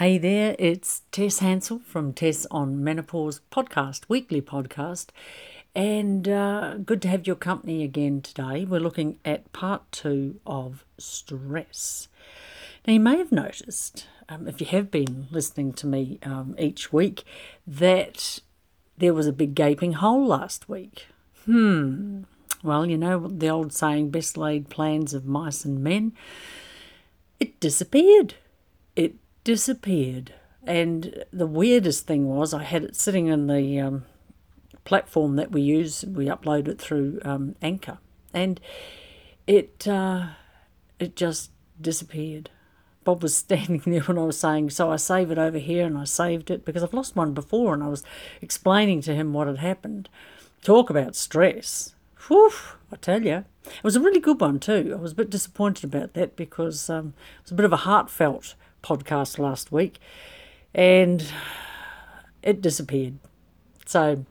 Hey there, it's Tess Hansel from Tess on Menopause podcast, weekly podcast, and uh, good to have your company again today. We're looking at part two of stress. Now, you may have noticed, um, if you have been listening to me um, each week, that there was a big gaping hole last week. Hmm. Well, you know the old saying, best laid plans of mice and men. It disappeared. It disappeared. And the weirdest thing was, I had it sitting in the um, platform that we use. We upload it through um, Anchor, and it uh, it just disappeared. Bob was standing there when I was saying, so I save it over here, and I saved it because I've lost one before, and I was explaining to him what had happened. Talk about stress. Whew, I tell you. It was a really good one too. I was a bit disappointed about that because um, it was a bit of a heartfelt podcast last week and it disappeared. So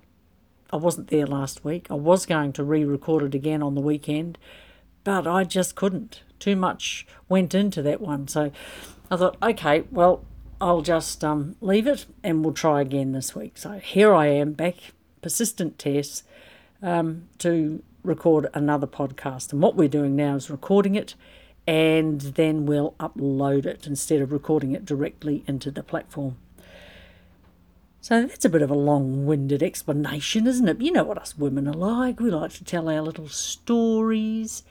I wasn't there last week. I was going to re record it again on the weekend, but I just couldn't. Too much went into that one. So I thought, okay, well, I'll just um, leave it and we'll try again this week. So here I am back, persistent Tess, um, to record another podcast. And what we're doing now is recording it and then we'll upload it instead of recording it directly into the platform. So that's a bit of a long winded explanation, isn't it? You know what us women are like. We like to tell our little stories.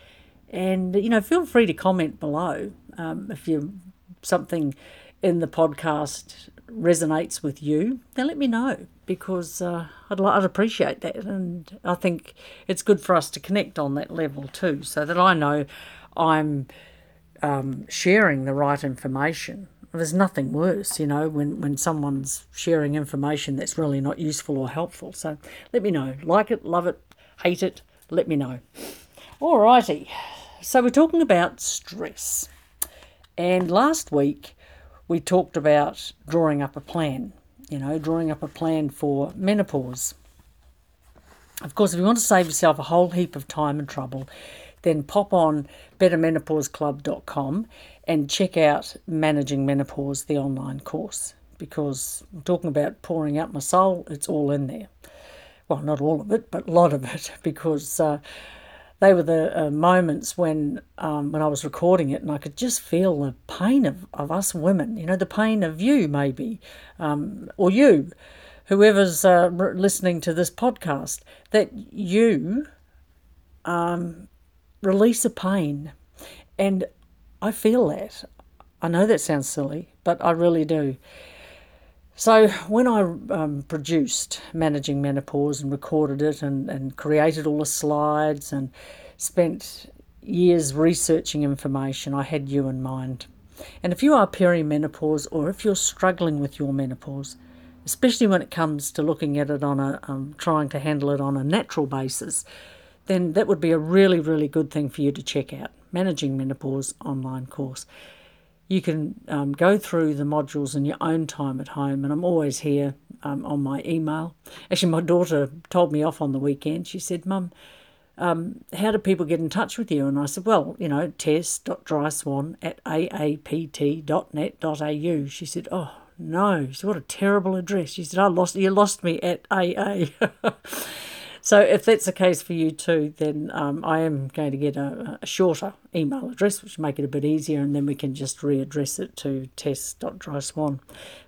And, you know, feel free to comment below um, if you something in the podcast resonates with you, then let me know because uh, I'd, I'd appreciate that. And I think it's good for us to connect on that level too, so that I know I'm um, sharing the right information. There's nothing worse, you know, when, when someone's sharing information that's really not useful or helpful. So let me know. Like it, love it, hate it, let me know. Alrighty. So we're talking about stress. And last week we talked about drawing up a plan, you know, drawing up a plan for menopause. Of course, if you want to save yourself a whole heap of time and trouble, then pop on bettermenopauseclub.com and check out Managing Menopause, the online course, because I'm talking about pouring out my soul, it's all in there. Well, not all of it, but a lot of it, because uh, they were the uh, moments when um, when I was recording it, and I could just feel the pain of, of us women. You know, the pain of you maybe, um, or you, whoever's uh, listening to this podcast, that you um, release a pain. And I feel that. I know that sounds silly, but I really do. So when I um, produced Managing Menopause and recorded it and, and created all the slides and spent years researching information, I had you in mind. And if you are perimenopause or if you're struggling with your menopause, especially when it comes to looking at it on a, um, trying to handle it on a natural basis, then that would be a really, really good thing for you to check out Managing Menopause online course. You can um, go through the modules in your own time at home, and I'm always here um, on my email. Actually, my daughter told me off on the weekend. She said, Mum, um, how do people get in touch with you? And I said, well, you know, tess.dryswan at aapt.net.au. She said, oh, no. She said, what a terrible address. She said, I lost, you lost me at AA. So if that's the case for you too, then um, I am going to get a, a, shorter email address, which will make it a bit easier, and then we can just readdress it to tess.dryswan.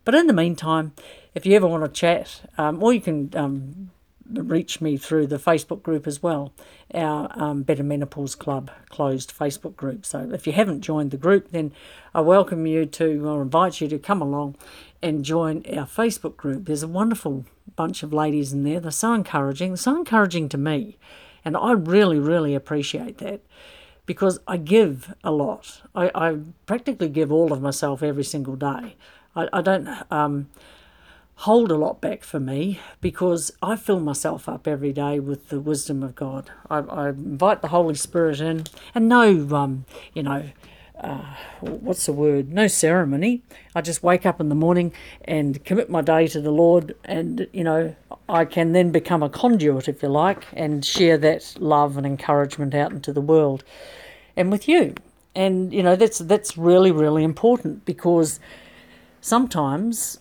But in the meantime, if you ever want to chat, um, or you can um, reach me through the Facebook group as well, our um, Better Menopause Club closed Facebook group. So if you haven't joined the group, then I welcome you to, or invite you to come along and join our Facebook group. There's a wonderful bunch of ladies in there. They're so encouraging, so encouraging to me. And I really, really appreciate that because I give a lot. I, I practically give all of myself every single day. I, I don't um, hold a lot back for me because I fill myself up every day with the wisdom of God. I, I invite the Holy Spirit in and no, um, you know, uh, what's the word? No ceremony. I just wake up in the morning and commit my day to the Lord, and you know, I can then become a conduit, if you like, and share that love and encouragement out into the world, and with you. And you know, that's that's really really important because sometimes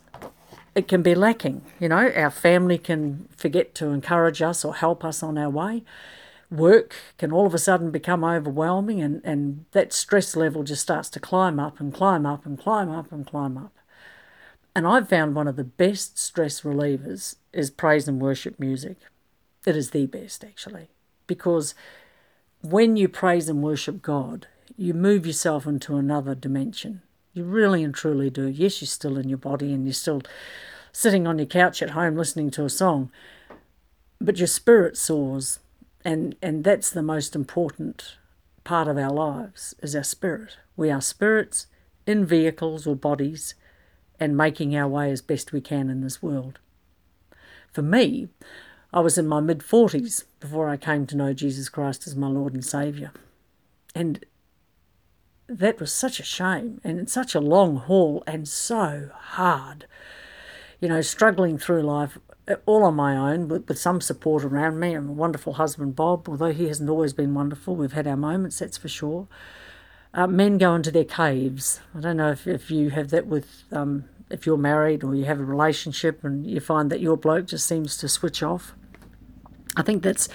it can be lacking. You know, our family can forget to encourage us or help us on our way. Work can all of a sudden become overwhelming, and, and that stress level just starts to climb up and climb up and climb up and climb up. And I've found one of the best stress relievers is praise and worship music. It is the best, actually, because when you praise and worship God, you move yourself into another dimension. You really and truly do. Yes, you're still in your body and you're still sitting on your couch at home listening to a song, but your spirit soars, and, and that's the most important part of our lives is our spirit. We are spirits in vehicles or bodies and making our way as best we can in this world. For me, I was in my mid 40s before I came to know Jesus Christ as my Lord and Saviour. And that was such a shame and such a long haul and so hard. You know, struggling through life all on my own with, with some support around me and a wonderful husband, Bob, although he hasn't always been wonderful. We've had our moments, that's for sure. Uh, men go into their caves. I don't know if, if you have that with, um, if you're married or you have a relationship and you find that your bloke just seems to switch off. I think that's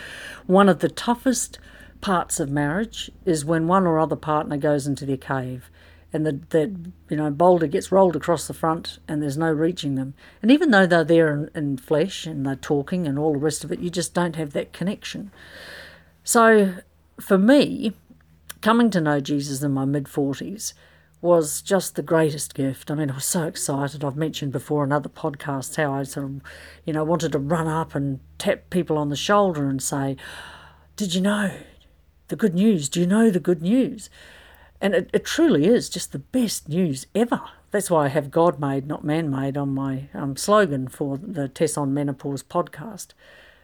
one of the toughest parts of marriage is when one or other partner goes into their cave and the, the you know boulder gets rolled across the front and there's no reaching them. And even though they're there in, in flesh and they're talking and all the rest of it, you just don't have that connection. So for me, coming to know Jesus in my mid 40s was just the greatest gift. I mean, I was so excited. I've mentioned before in other podcasts how I sort of, you know, wanted to run up and tap people on the shoulder and say, Did you know? the good news. Do you know the good news? And it, it truly is just the best news ever. That's why I have God made, not man made, on my um, slogan for the Tess on Menopause podcast.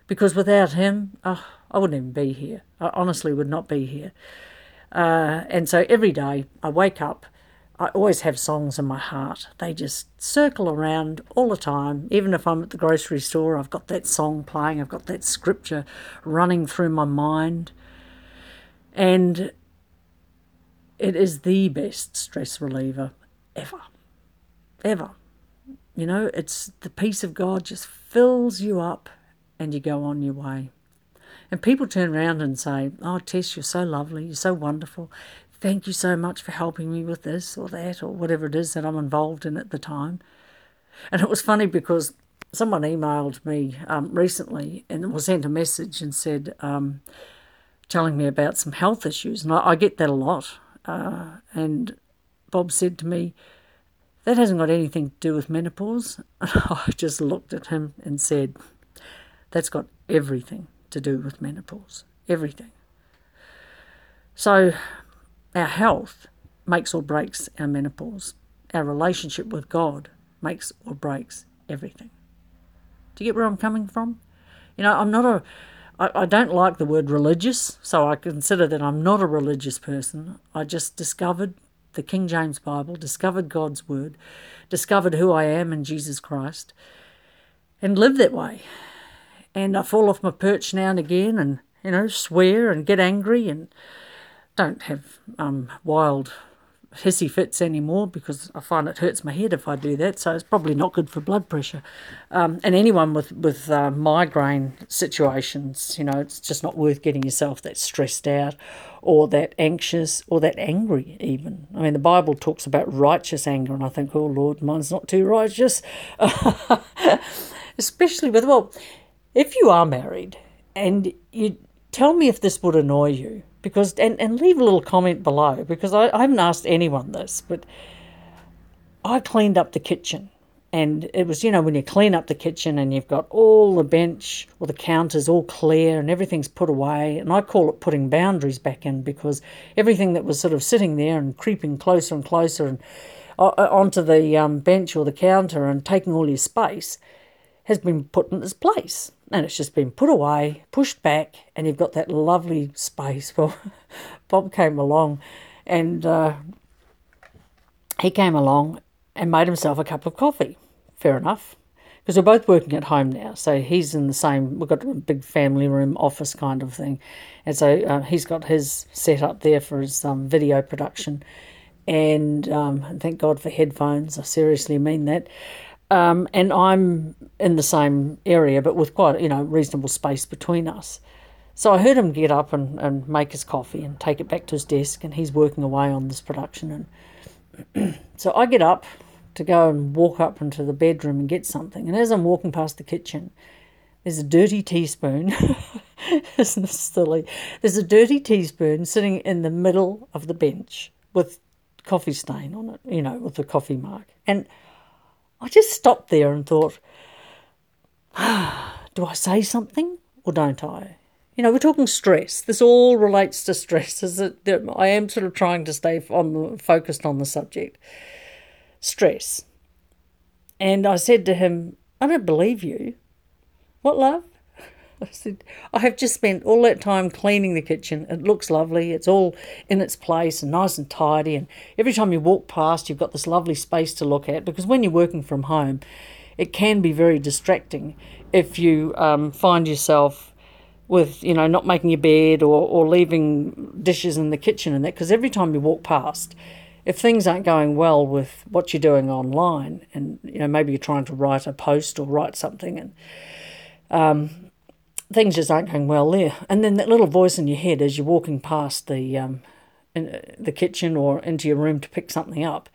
Because without him, oh, I wouldn't even be here. I honestly would not be here. Uh, and so every day I wake up, I always have songs in my heart. They just circle around all the time. Even if I'm at the grocery store, I've got that song playing, I've got that scripture running through my mind. And it is the best stress reliever ever. Ever. You know, it's the peace of God just fills you up and you go on your way. And people turn around and say, Oh, Tess, you're so lovely, you're so wonderful. Thank you so much for helping me with this or that or whatever it is that I'm involved in at the time. And it was funny because someone emailed me um, recently and was sent a message and said, um, telling me about some health issues, and I, I get that a lot. Uh, and Bob said to me, That hasn't got anything to do with menopause. I just looked at him and said, That's got everything to do with menopause. Everything. So, our health makes or breaks our menopause. Our relationship with God makes or breaks everything. Do you get where I'm coming from? You know, I'm not a I, don't like the word religious, so I consider that I'm not a religious person. I just discovered the King James Bible, discovered God's Word, discovered who I am in Jesus Christ, and live that way. And I fall off my perch now and again and, you know, swear and get angry and don't have um, wild hissy fits anymore because I find it hurts my head if I do that. So it's probably not good for blood pressure. Um, and anyone with with uh, migraine situations, you know, it's just not worth getting yourself that stressed out, or that anxious, or that angry. Even I mean, the Bible talks about righteous anger, and I think, oh Lord, mine's not too righteous. Especially with well, if you are married and you tell me if this would annoy you because and, and leave a little comment below because I, I haven't asked anyone this, but I cleaned up the kitchen. And it was, you know, when you clean up the kitchen and you've got all the bench or the counters all clear and everything's put away. And I call it putting boundaries back in because everything that was sort of sitting there and creeping closer and closer and uh, onto the um, bench or the counter and taking all your space has been put in its place and it's just been put away, pushed back, and you've got that lovely space. Well, Bob came along and uh, he came along and made himself a cup of coffee. Fair enough. Because we're both working at home now. So he's in the same, we've got a big family room office kind of thing. And so uh, he's got his set up there for his um, video production. and um, thank God for headphones. I seriously mean that. Um, and I'm in the same area, but with quite you know reasonable space between us. So I heard him get up and, and make his coffee and take it back to his desk, and he's working away on this production. And so I get up to go and walk up into the bedroom and get something. And as I'm walking past the kitchen, there's a dirty teaspoon. Isn't this silly? There's a dirty teaspoon sitting in the middle of the bench with coffee stain on it, you know, with the coffee mark. And I just stopped there and thought, ah, do I say something or don't I? You know, we're talking stress. This all relates to stress. Is it? I am sort of trying to stay on focused on the subject. Stress. And I said to him, I don't believe you. What, love? I said, I have just spent all that time cleaning the kitchen. It looks lovely. It's all in its place and nice and tidy. And every time you walk past, you've got this lovely space to look at because when you're working from home, it can be very distracting if you um, find yourself with, you know, not making your bed or, or leaving dishes in the kitchen and that. Because every time you walk past, if things aren't going well with what you're doing online, and you know maybe you're trying to write a post or write something, and um, things just aren't going well there. And then that little voice in your head as you're walking past the um, in, uh, the kitchen or into your room to pick something up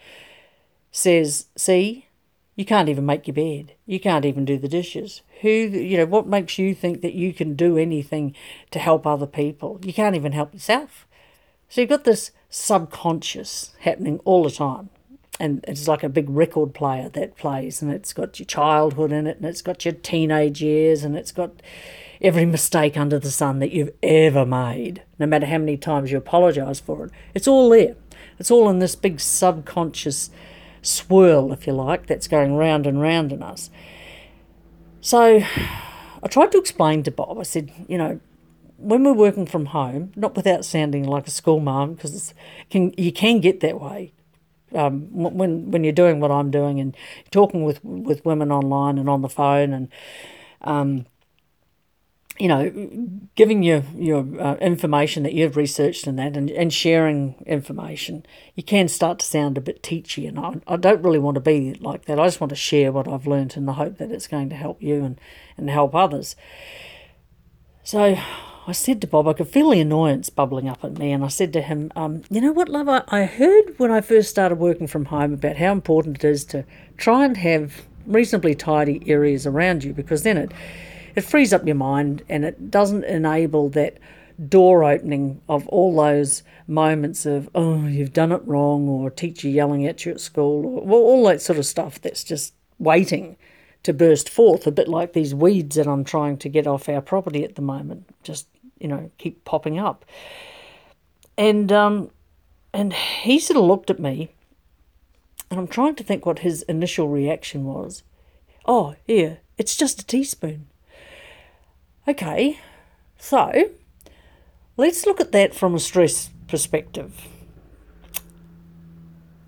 says, "See, you can't even make your bed. You can't even do the dishes. Who, you know, what makes you think that you can do anything to help other people? You can't even help yourself." So you've got this subconscious happening all the time and it's like a big record player that plays and it's got your childhood in it and it's got your teenage years and it's got every mistake under the sun that you've ever made no matter how many times you apologize for it. It's all there. It's all in this big subconscious swirl if you like that's going round and round in us. So i tried to explain to bob. I said you know when we're working from home, not without sounding like a school mom, because can, you can get that way um, when when you're doing what I'm doing and talking with with women online and on the phone and um, you know giving your your uh, information that you've researched and that and, and sharing information. You can start to sound a bit teachy and I, I don't really want to be like that. I just want to share what I've learned in the hope that it's going to help you and and help others. So I said to Bob, I could feel the annoyance bubbling up at me, and I said to him, um, You know what, love? I, I heard when I first started working from home about how important it is to try and have reasonably tidy areas around you because then it, it frees up your mind and it doesn't enable that door opening of all those moments of, oh, you've done it wrong, or teacher yelling at you at school, or well, all that sort of stuff that's just waiting to burst forth, a bit like these weeds that I'm trying to get off our property at the moment. Just you know, keep popping up. And um, and he sort of looked at me, and I'm trying to think what his initial reaction was. Oh, yeah, it's just a teaspoon. Okay, so let's look at that from a stress perspective.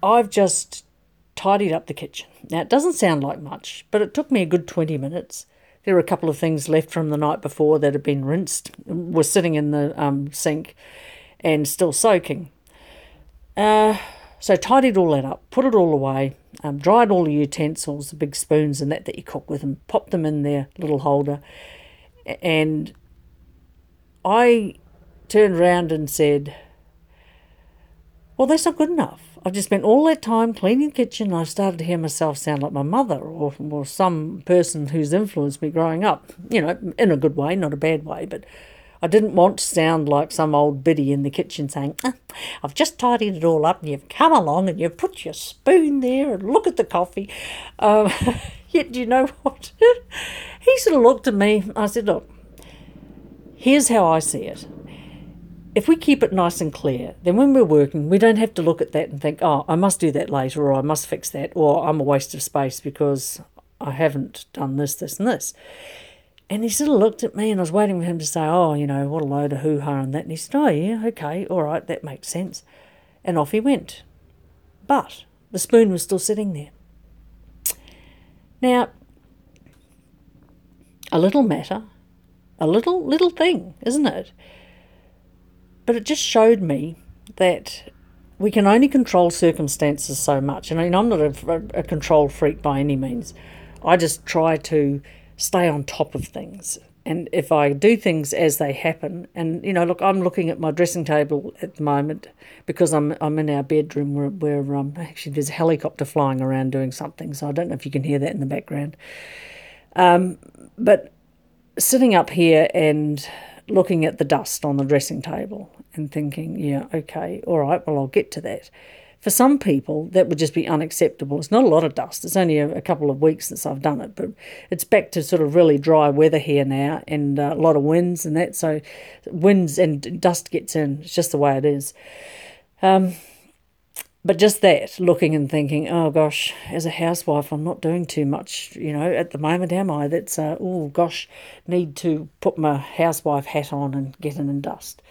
I've just tidied up the kitchen. Now, it doesn't sound like much, but it took me a good 20 minutes. There were a couple of things left from the night before that had been rinsed, were sitting in the um, sink and still soaking. Uh, so tidied all that up, put it all away, um, dried all the utensils, the big spoons and that that you cook with, and popped them in their little holder. And I turned around and said, Well, that's not good enough. I've just spent all that time cleaning the kitchen. and I've started to hear myself sound like my mother or, or some person who's influenced me growing up, you know, in a good way, not a bad way, but I didn't want to sound like some old biddy in the kitchen saying, ah, I've just tidied it all up and you've come along and you've put your spoon there and look at the coffee. Um, yet, do you know what? he sort of looked at me. I said, Look, here's how I see it if we keep it nice and clear, then when we're working, we don't have to look at that and think, oh, I must do that later, or I must fix that, or I'm a waste of space because I haven't done this, this, and this. And he sort of looked at me, and I was waiting for him to say, oh, you know, what a load of hoo ha and that. And he said, oh, yeah, okay, all right, that makes sense. And off he went. But the spoon was still sitting there. Now, a little matter, a little, little thing, isn't it? But it just showed me that we can only control circumstances so much. And I mean, I'm not a, a control freak by any means. I just try to stay on top of things. And if I do things as they happen, and you know, look, I'm looking at my dressing table at the moment because I'm I'm in our bedroom where, where um, actually there's a helicopter flying around doing something. So I don't know if you can hear that in the background. Um, but sitting up here and looking at the dust on the dressing table and thinking, yeah, okay, all right, well, I'll get to that. For some people, that would just be unacceptable. It's not a lot of dust. It's only a, a couple of weeks since I've done it, but it's back to sort of really dry weather here now and uh, a lot of winds and that. So, winds and dust gets in. It's just the way it is. Um, but just that, looking and thinking, oh gosh, as a housewife, I'm not doing too much, you know, at the moment, am I? That's, uh, oh gosh, need to put my housewife hat on and get in and dust.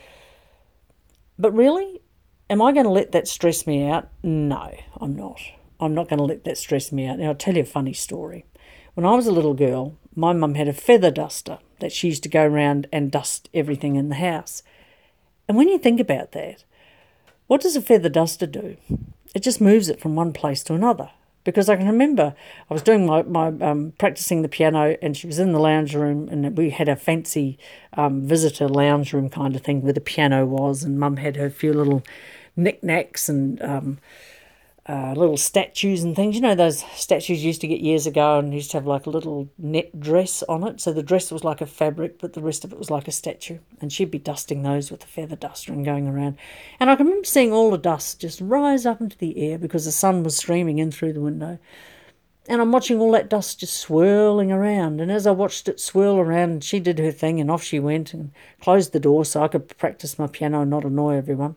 But really, am I going to let that stress me out? No, I'm not. I'm not going to let that stress me out. Now, I'll tell you a funny story. When I was a little girl, my mum had a feather duster that she used to go around and dust everything in the house. And when you think about that, what does a feather duster do? It just moves it from one place to another. Because I can remember I was doing my, my um, practicing the piano and she was in the lounge room and we had a fancy um, visitor lounge room kind of thing where the piano was and mum had her few little knickknacks and um, uh, little statues and things. You know, those statues used to get years ago and used to have like a little net dress on it. So the dress was like a fabric, but the rest of it was like a statue. And she'd be dusting those with a feather duster and going around. And I can remember seeing all the dust just rise up into the air because the sun was streaming in through the window. And I'm watching all that dust just swirling around. And as I watched it swirl around, she did her thing and off she went and closed the door so I could practice my piano and not annoy everyone.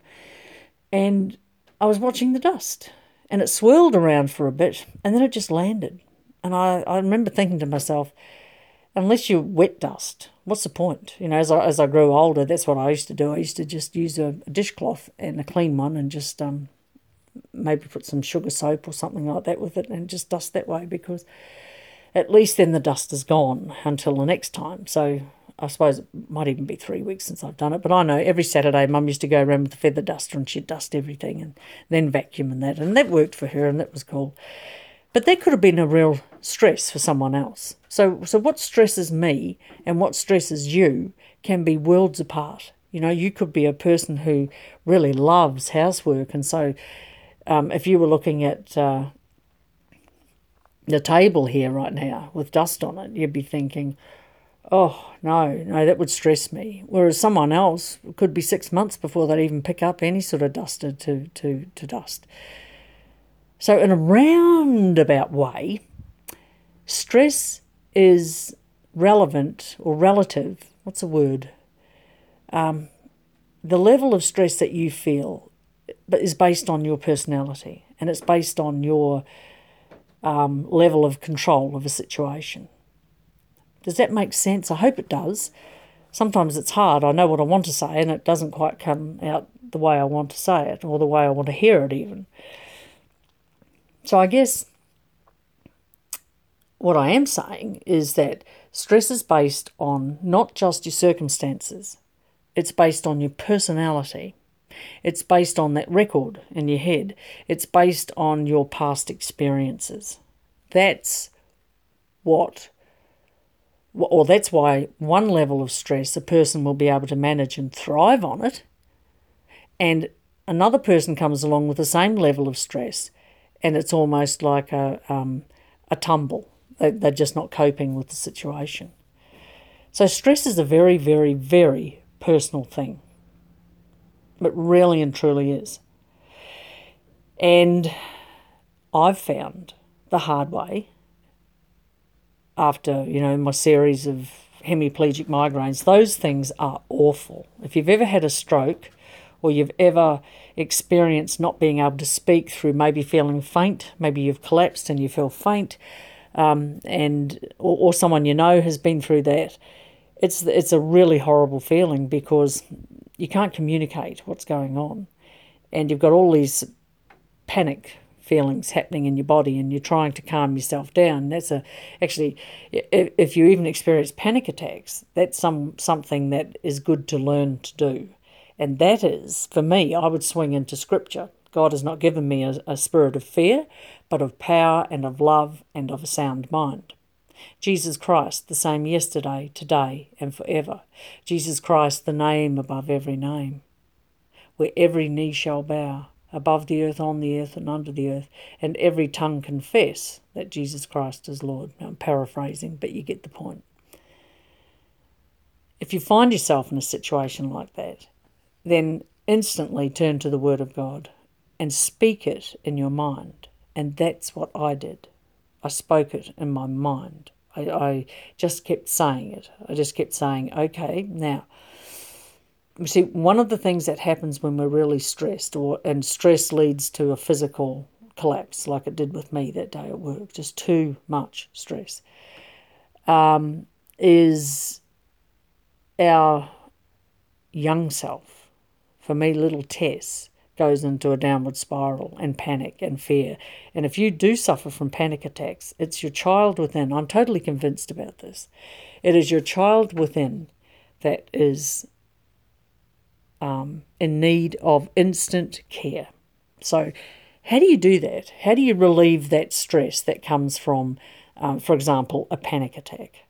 And I was watching the dust and it swirled around for a bit and then it just landed. And I, I remember thinking to myself, unless you wet dust, what's the point? You know, as I, as I grew older, that's what I used to do. I used to just use a, a dishcloth and a clean one and just um, maybe put some sugar soap or something like that with it and just dust that way because at least then the dust is gone until the next time. So I suppose it might even be three weeks since I've done it, but I know every Saturday Mum used to go around with the feather duster and she'd dust everything and then vacuum and that, and that worked for her and that was cool. But that could have been a real stress for someone else. So, so what stresses me and what stresses you can be worlds apart. You know, you could be a person who really loves housework, and so um, if you were looking at uh, the table here right now with dust on it, you'd be thinking, Oh, no, no, that would stress me. Whereas someone else could be six months before they'd even pick up any sort of duster to, to, to dust. So, in a roundabout way, stress is relevant or relative. What's the word? Um, the level of stress that you feel is based on your personality and it's based on your um, level of control of a situation. Does that make sense? I hope it does. Sometimes it's hard. I know what I want to say, and it doesn't quite come out the way I want to say it, or the way I want to hear it, even. So I guess what I am saying is that stress is based on not just your circumstances, it's based on your personality. It's based on that record in your head. It's based on your past experiences. That's what or that's why one level of stress a person will be able to manage and thrive on it, and another person comes along with the same level of stress, and it's almost like a um, a tumble. They're just not coping with the situation. So stress is a very, very, very personal thing. It really and truly is. And I've found the hard way after, you know, my series of hemiplegic migraines, those things are awful. If you've ever had a stroke or you've ever experienced not being able to speak through maybe feeling faint, maybe you've collapsed and you feel faint, um, and or, or someone you know has been through that, it's it's a really horrible feeling because you can't communicate what's going on, and you've got all these panic feelings happening in your body and you're trying to calm yourself down. That's a actually, if, you even experience panic attacks, that's some something that is good to learn to do. And that is, for me, I would swing into scripture God has not given me a, a spirit of fear, but of power and of love and of a sound mind. Jesus Christ, the same yesterday, today, and forever. Jesus Christ, the name above every name, where every knee shall bow, above the earth, on the earth, and under the earth, and every tongue confess that Jesus Christ is Lord. Now, I'm paraphrasing, but you get the point. If you find yourself in a situation like that, then instantly turn to the Word of God and speak it in your mind. And that's what I did. I spoke it in my mind. I, I just kept saying it. I just kept saying, okay, now, you see, one of the things that happens when we're really stressed, or and stress leads to a physical collapse, like it did with me that day at work, just too much stress, um, is our young self. For me, little Tess goes into a downward spiral and panic and fear. And if you do suffer from panic attacks, it's your child within. I'm totally convinced about this. It is your child within that is um, in need of instant care. So, how do you do that? How do you relieve that stress that comes from, um, for example, a panic attack?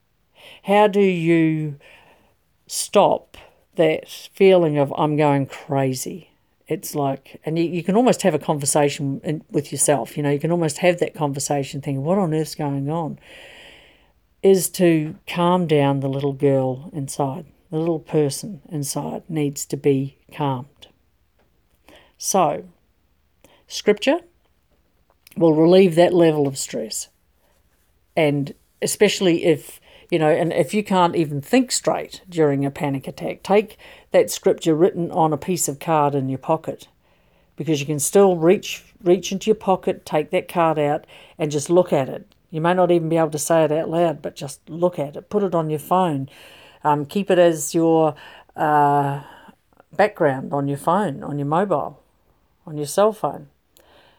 How do you stop that feeling of I'm going crazy? it's like, and you, you can almost have a conversation in, with yourself, you know, you can almost have that conversation thinking, what on earth's going on? Is to calm down the little girl inside. The little person inside needs to be calmed. So, scripture will relieve that level of stress. And especially if you know, and if you can't even think straight during a panic attack, take that scripture written on a piece of card in your pocket because you can still reach reach into your pocket, take that card out and just look at it. You may not even be able to say it out loud, but just look at it. Put it on your phone. Um, keep it as your uh, background on your phone, on your mobile, on your cell phone,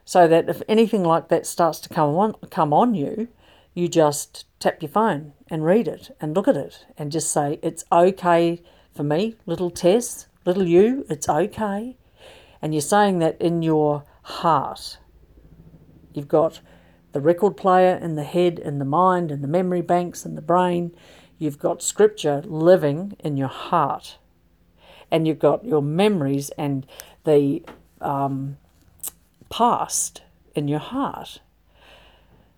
so that if anything like that starts to come on come on you, you just tap your phone and read it and look at it and just say, It's okay for me, little Tess, little you, it's okay. And you're saying that in your heart. You've got the record player in the head and the mind and the memory banks and the brain. You've got scripture living in your heart. And you've got your memories and the um, past in your heart.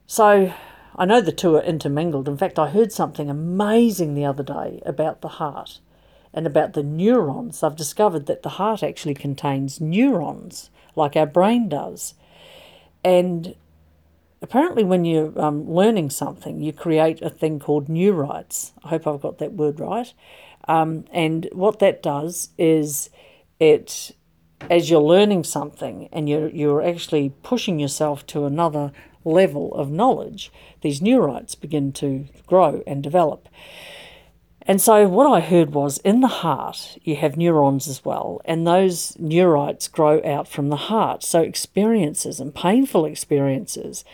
So I know the two are intermingled. In fact, I heard something amazing the other day about the heart and about the neurons. I've discovered that the heart actually contains neurons, like our brain does. And apparently, when you're um, learning something, you create a thing called neurites. I hope I've got that word right. Um, and what that does is it, as you're learning something and you're, you're actually pushing yourself to another level of knowledge, these neurites begin to grow and develop. And so, what I heard was in the heart, you have neurons as well, and those neurites grow out from the heart. So, experiences and painful experiences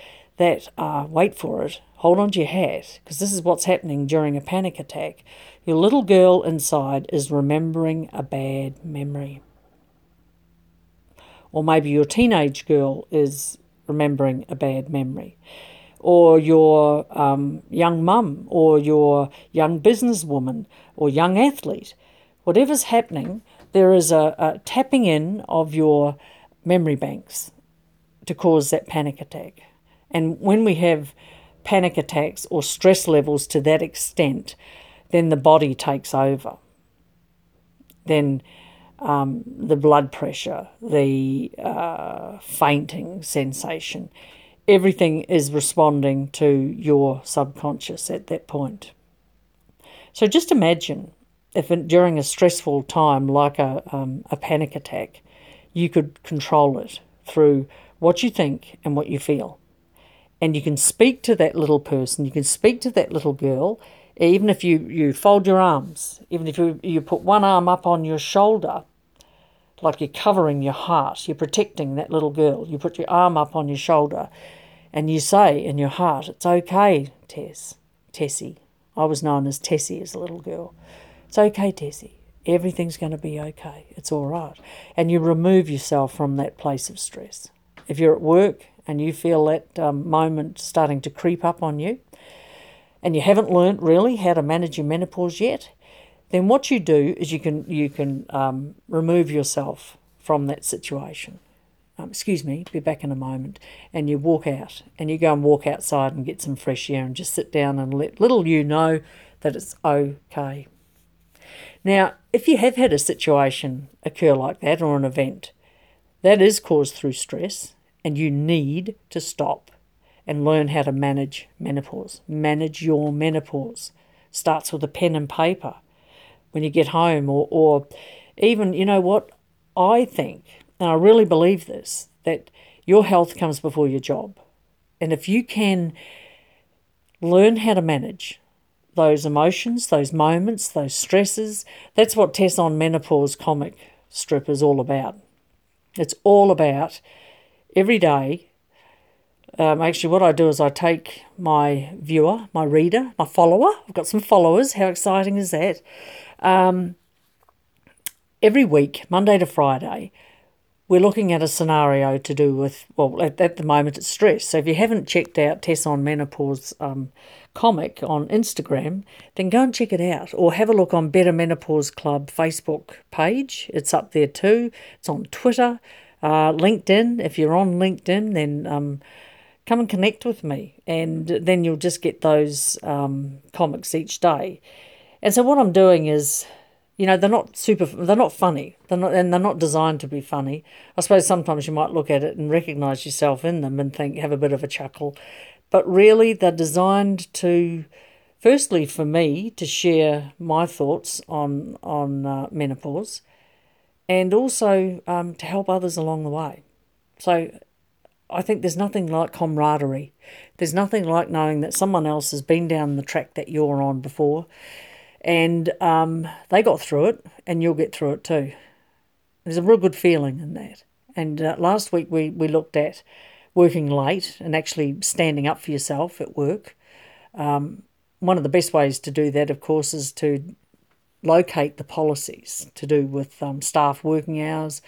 that are, wait for it, hold on to your hat, because this is what's happening during a panic attack. Your little girl inside is remembering a bad memory. Or maybe your teenage girl is remembering a bad memory, or your um, young mum, or your young businesswoman, or young athlete. Whatever's happening, there is a, a tapping in of your memory banks to cause that panic attack. And when we have panic attacks or stress levels to that extent, then the body takes over. Then um, the blood pressure, the uh, fainting sensation. Everything is responding to your subconscious at that point. So just imagine if during a stressful time like a, um, a panic attack, you could control it through what you think and what you feel. And you can speak to that little person, you can speak to that little girl, even if you, you fold your arms, even if you, you put one arm up on your shoulder like you're covering your heart, you're protecting that little girl. You put your arm up on your shoulder and you say in your heart, It's okay, Tess, Tessie. I was known as Tessie as a little girl. It's okay, Tessie. everything's going to be okay. It's all right. And you remove yourself from that place of stress. If you're at work and you feel that um, moment starting to creep up on you, and you haven't learnt really how to manage your menopause yet, then what you do is you can you can um, remove yourself from that situation. Um, excuse me, be back in a moment, and you walk out and you go and walk outside and get some fresh air and just sit down and let little you know that it's okay. Now, if you have had a situation occur like that or an event, that is caused through stress, and you need to stop and learn how to manage menopause. Manage your menopause. Starts with a pen and paper when you get home, or, or even, you know what? I think, and I really believe this, that your health comes before your job. And if you can learn how to manage those emotions, those moments, those stresses, that's what Tess on Menopause comic strip is all about. It's all about every day. Um, actually, what I do is I take my viewer, my reader, my follower. I've got some followers. How exciting is that? Um, every week, Monday to Friday, we're looking at a scenario to do with, well, at, at the moment it's stress. So if you haven't checked out Tess on Menopause um, comic on Instagram, then go and check it out or have a look on Better Menopause Club Facebook page. It's up there too. It's on Twitter, uh, LinkedIn. If you're on LinkedIn, then um, come and connect with me and then you'll just get those um, comics each day. And so what I'm doing is you know they're not super they're not funny they're not and they're not designed to be funny i suppose sometimes you might look at it and recognize yourself in them and think have a bit of a chuckle but really they're designed to firstly for me to share my thoughts on on uh, menopause and also um, to help others along the way so I think there's nothing like camaraderie. There's nothing like knowing that someone else has been down the track that you're on before and um, they got through it, and you'll get through it too. There's a real good feeling in that. And uh, last week we, we looked at working late and actually standing up for yourself at work. Um, one of the best ways to do that, of course, is to locate the policies to do with um, staff working hours,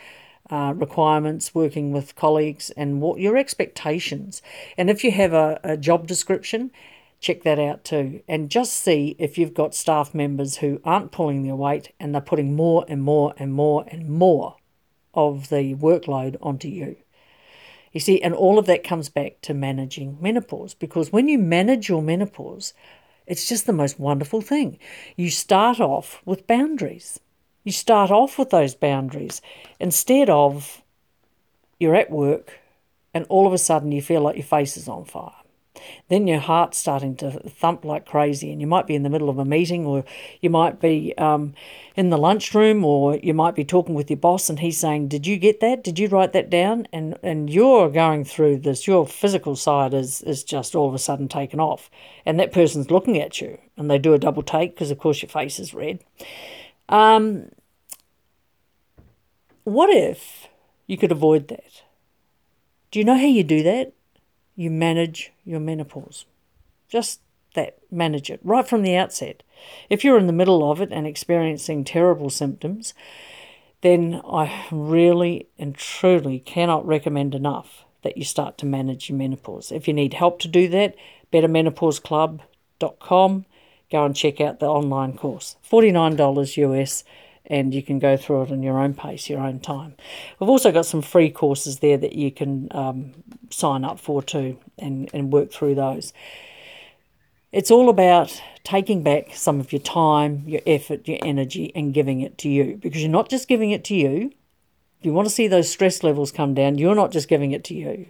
uh, requirements, working with colleagues, and what your expectations. And if you have a, a job description check that out too. And just see if you've got staff members who aren't pulling their weight and they're putting more and more and more and more of the workload onto you. You see, and all of that comes back to managing menopause because when you manage your menopause, it's just the most wonderful thing. You start off with boundaries. You start off with those boundaries instead of you're at work and all of a sudden you feel like your face is on fire then your heart's starting to thump like crazy, and you might be in the middle of a meeting, or you might be um, in the lunchroom, or you might be talking with your boss, and he's saying, "Did you get that? Did you write that down?" And and you're going through this. Your physical side is is just all of a sudden taken off, and that person's looking at you, and they do a double take because, of course, your face is red. Um, what if you could avoid that? Do you know how you do that? You manage your menopause. Just that, manage it right from the outset. If you're in the middle of it and experiencing terrible symptoms, then I really and truly cannot recommend enough that you start to manage your menopause. If you need help to do that, bettermenopauseclub.com. Go and check out the online course. $49 US and you can go through it in your own pace, your own time. We've also got some free courses there that you can um, sign up for too and, and work through those. It's all about taking back some of your time, your effort, your energy, and giving it to you because you're not just giving it to you. You want to see those stress levels come down, you're not just giving it to you,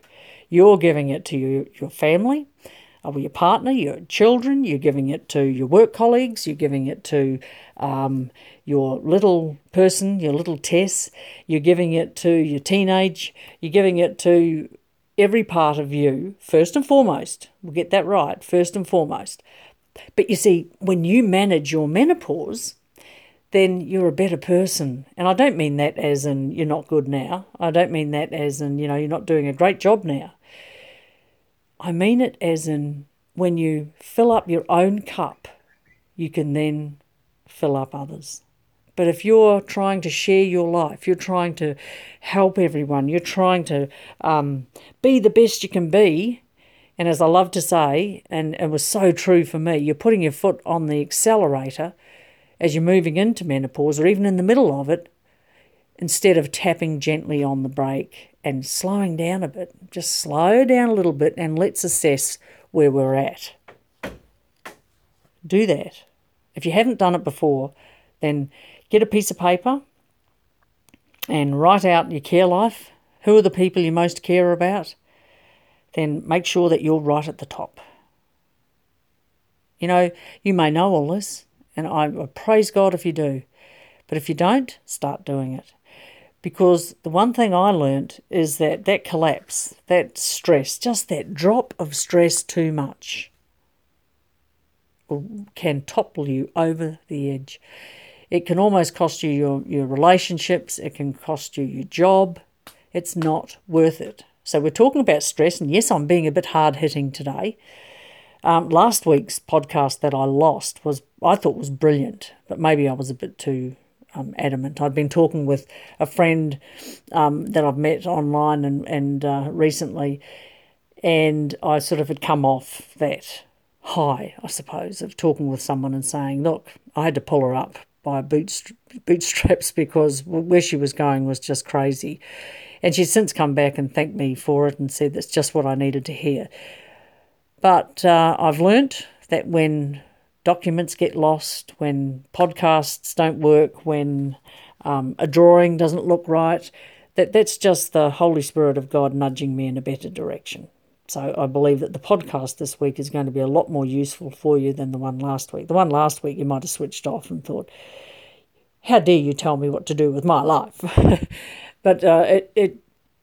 you're giving it to you, your family, or your partner, your children, you're giving it to your work colleagues, you're giving it to um, your little person, your little Tess, you're giving it to your teenage, you're giving it to every part of you, first and foremost. We'll get that right, first and foremost. But you see, when you manage your menopause, then you're a better person. And I don't mean that as in you're not good now. I don't mean that as in, you know, you're not doing a great job now. I mean it as in when you fill up your own cup, you can then fill up others. But if you're trying to share your life, you're trying to help everyone, you're trying to um, be the best you can be, and as I love to say, and it was so true for me, you're putting your foot on the accelerator as you're moving into menopause or even in the middle of it, instead of tapping gently on the brake and slowing down a bit. Just slow down a little bit and let's assess where we're at. Do that. If you haven't done it before, then get a piece of paper and write out your care life. Who are the people you most care about? Then make sure that you're right at the top. You know, you may know all this, and I praise God if you do. But if you don't, start doing it. Because the one thing I learnt is that that collapse, that stress, just that drop of stress too much, can topple you over the edge. It can almost cost you your, your relationships, it can cost you your job. It's not worth it. So, we're talking about stress, and yes, I'm being a bit hard hitting today. Um, last week's podcast that I lost was I thought was brilliant, but maybe I was a bit too um, adamant. I'd been talking with a friend um, that I've met online and and uh, recently, and I sort of had come off that high, I suppose, of talking with someone and saying, "Look, I had to pull her up by bootstraps because where she was going was just crazy." And she's since come back and thanked me for it and said that's just what I needed to hear. But uh, I've learnt that when documents get lost, when podcasts don't work, when um, a drawing doesn't look right, that that's just the Holy Spirit of God nudging me in a better direction. So I believe that the podcast this week is going to be a lot more useful for you than the one last week. The one last week you might have switched off and thought, "How dare you tell me what to do with my life?" but uh, it it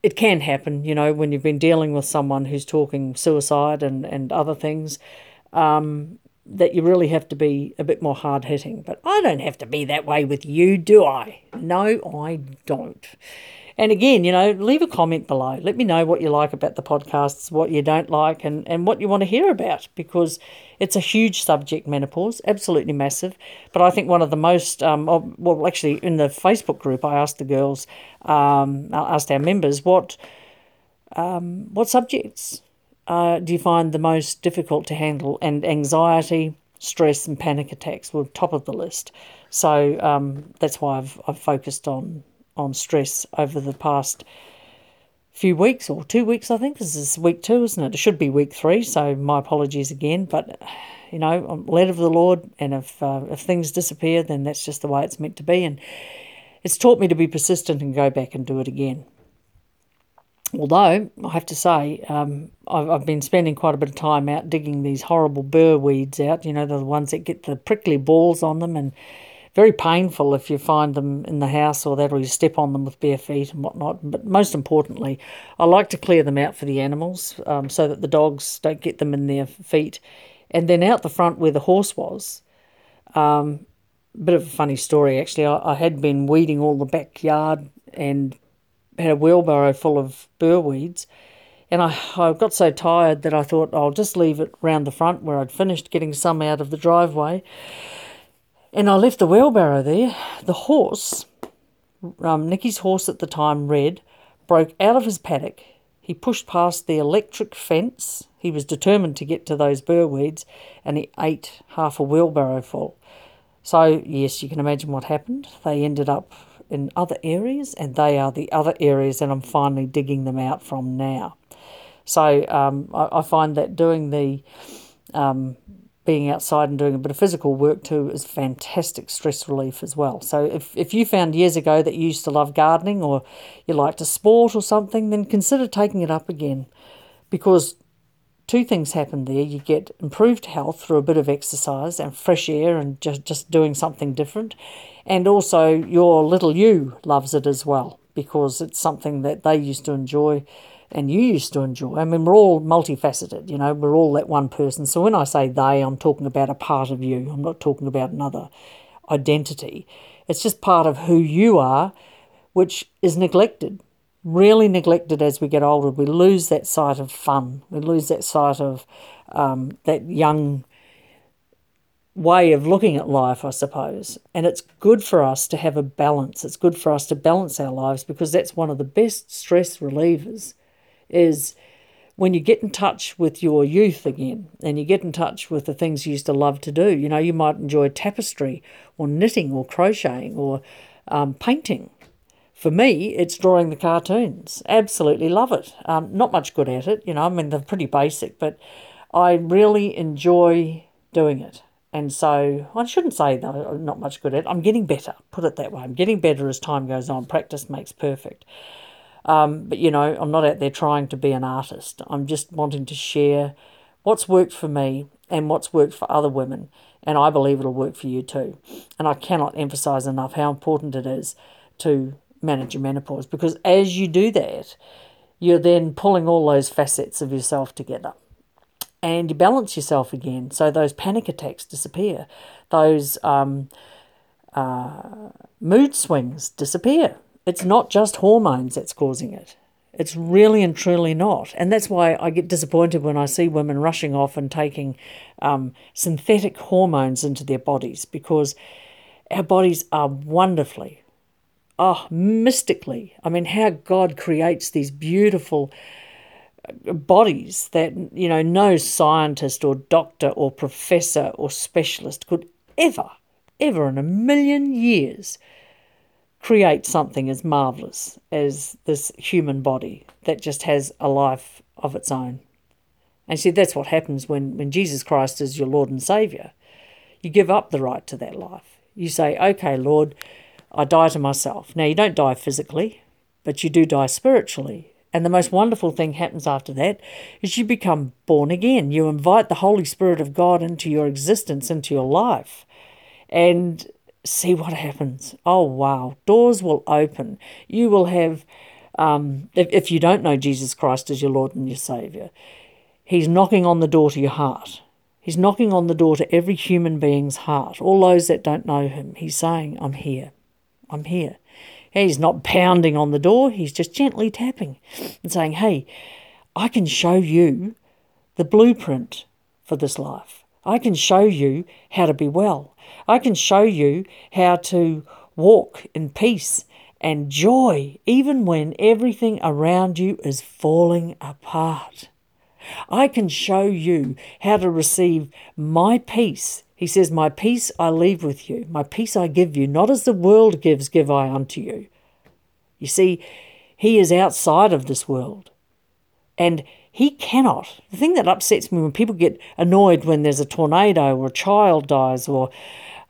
it can happen, you know, when you've been dealing with someone who's talking suicide and and other things. Um, that you really have to be a bit more hard hitting. But I don't have to be that way with you, do I? No, I don't. And again, you know, leave a comment below. Let me know what you like about the podcasts, what you don't like, and, and what you want to hear about because it's a huge subject, menopause, absolutely massive. But I think one of the most, um, well, actually, in the Facebook group, I asked the girls, um, I asked our members, what, um, what subjects uh, do you find the most difficult to handle? And anxiety, stress, and panic attacks were top of the list. So um, that's why I've, I've focused on on stress over the past few weeks or two weeks. I think this is week two, isn't it? It should be week three. So my apologies again, but you know, I'm led of the Lord, and if uh, if things disappear, then that's just the way it's meant to be. And it's taught me to be persistent and go back and do it again. Although I have to say, um, I've, I've been spending quite a bit of time out digging these horrible burr weeds out. You know, the ones that get the prickly balls on them, and very painful if you find them in the house or that, or you step on them with bare feet and whatnot. But most importantly, I like to clear them out for the animals um, so that the dogs don't get them in their feet. And then out the front where the horse was, um, bit of a funny story actually. I, I had been weeding all the backyard and had a wheelbarrow full of burr weeds. And I, I got so tired that I thought I'll just leave it round the front where I'd finished getting some out of the driveway. And I left the wheelbarrow there. The horse, um, Nicky's horse at the time, Red, broke out of his paddock. He pushed past the electric fence. He was determined to get to those burr weeds and he ate half a wheelbarrow full. So, yes, you can imagine what happened. They ended up in other areas, and they are the other areas that I'm finally digging them out from now. So um, I, I, find that doing the um, being outside and doing a bit of physical work too is fantastic stress relief as well. So if, if you found years ago that you used to love gardening or you liked a sport or something, then consider taking it up again because two things happen there. You get improved health through a bit of exercise and fresh air and just, just doing something different. And also, your little you loves it as well because it's something that they used to enjoy and you used to enjoy. I mean, we're all multifaceted, you know, we're all that one person. So when I say they, I'm talking about a part of you, I'm not talking about another identity. It's just part of who you are, which is neglected, really neglected as we get older. We lose that sight of fun, we lose that sight of um, that young way of looking at life, I suppose. And it's good for us to have a balance. It's good for us to balance our lives because that's one of the best stress relievers is when you get in touch with your youth again and you get in touch with the things you used to love to do. You know, you might enjoy tapestry or knitting or crocheting or um, painting. For me, it's drawing the cartoons. Absolutely love it. Um, not much good at it, you know, I mean, they're pretty basic, but I really enjoy doing it. And so I shouldn't say that I'm not much good at it. I'm getting better, put it that way. I'm getting better as time goes on. Practice makes perfect. Um, but, you know, I'm not out there trying to be an artist. I'm just wanting to share what's worked for me and what's worked for other women. And I believe it'll work for you too. And I cannot emphasize enough how important it is to manage your menopause because as you do that, you're then pulling all those facets of yourself together and you balance yourself again. So those panic attacks disappear, those um, uh, mood swings disappear. It's not just hormones that's causing it. It's really and truly not. And that's why I get disappointed when I see women rushing off and taking um, synthetic hormones into their bodies because our bodies are wonderfully, oh, mystically. I mean, how God creates these beautiful bodies that you know no scientist or doctor or professor or specialist could ever ever in a million years create something as marvelous as this human body that just has a life of its own. And see that's what happens when when jesus christ is your lord and savior you give up the right to that life. You say okay lord i die to myself. Now you don't die physically but you do die spiritually. And the most wonderful thing happens after that is you become born again. You invite the Holy Spirit of God into your existence, into your life, and see what happens. Oh, wow. Doors will open. You will have, um, if, if you don't know Jesus Christ as your Lord and your Savior, He's knocking on the door to your heart. He's knocking on the door to every human being's heart, all those that don't know Him. He's saying, I'm here. I'm here. He's not pounding on the door, he's just gently tapping and saying, Hey, I can show you the blueprint for this life. I can show you how to be well. I can show you how to walk in peace and joy, even when everything around you is falling apart. I can show you how to receive my peace he says, My peace I leave with you, my peace I give you, not as the world gives, give I unto you. You see, he is outside of this world. And he cannot. The thing that upsets me when people get annoyed when there's a tornado or a child dies or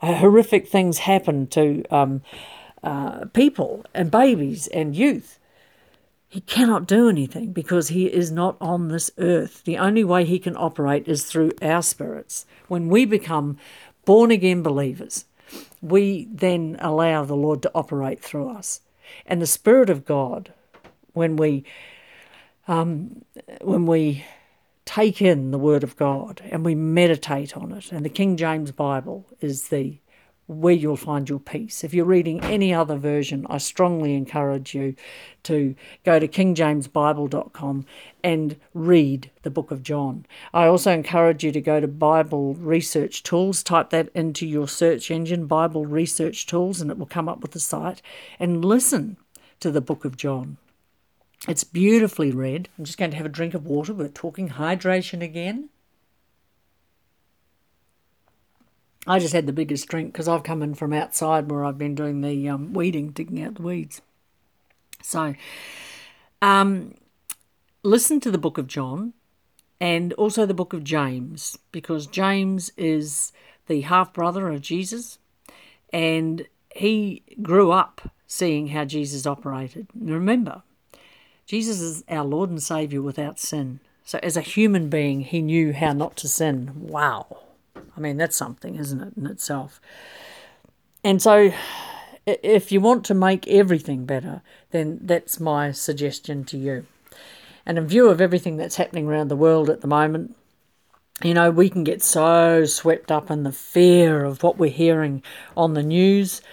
uh, horrific things happen to um, uh, people and babies and youth he cannot do anything because he is not on this earth. The only way he can operate is through our spirits. When we become born again believers, we then allow the Lord to operate through us. And the Spirit of God, when we um, when we take in the Word of God and we meditate on it, and the King James Bible is the where you'll find your peace. If you're reading any other version, I strongly encourage you to go to kingjamesbible.com and read the book of John. I also encourage you to go to Bible Research Tools, type that into your search engine, Bible Research Tools, and it will come up with the site, and listen to the book of John. It's beautifully read. I'm just going to have a drink of water. We're talking hydration again. I just had the biggest drink because I've come in from outside where I've been doing the um, weeding, digging out the weeds. So, um, listen to the book of John and also the book of James because James is the half brother of Jesus and he grew up seeing how Jesus operated. Remember, Jesus is our Lord and Savior without sin. So, as a human being, he knew how not to sin. Wow. I mean, that's something, isn't it, in itself? And so, if you want to make everything better, then that's my suggestion to you. And in view of everything that's happening around the world at the moment, you know, we can get so swept up in the fear of what we're hearing on the news,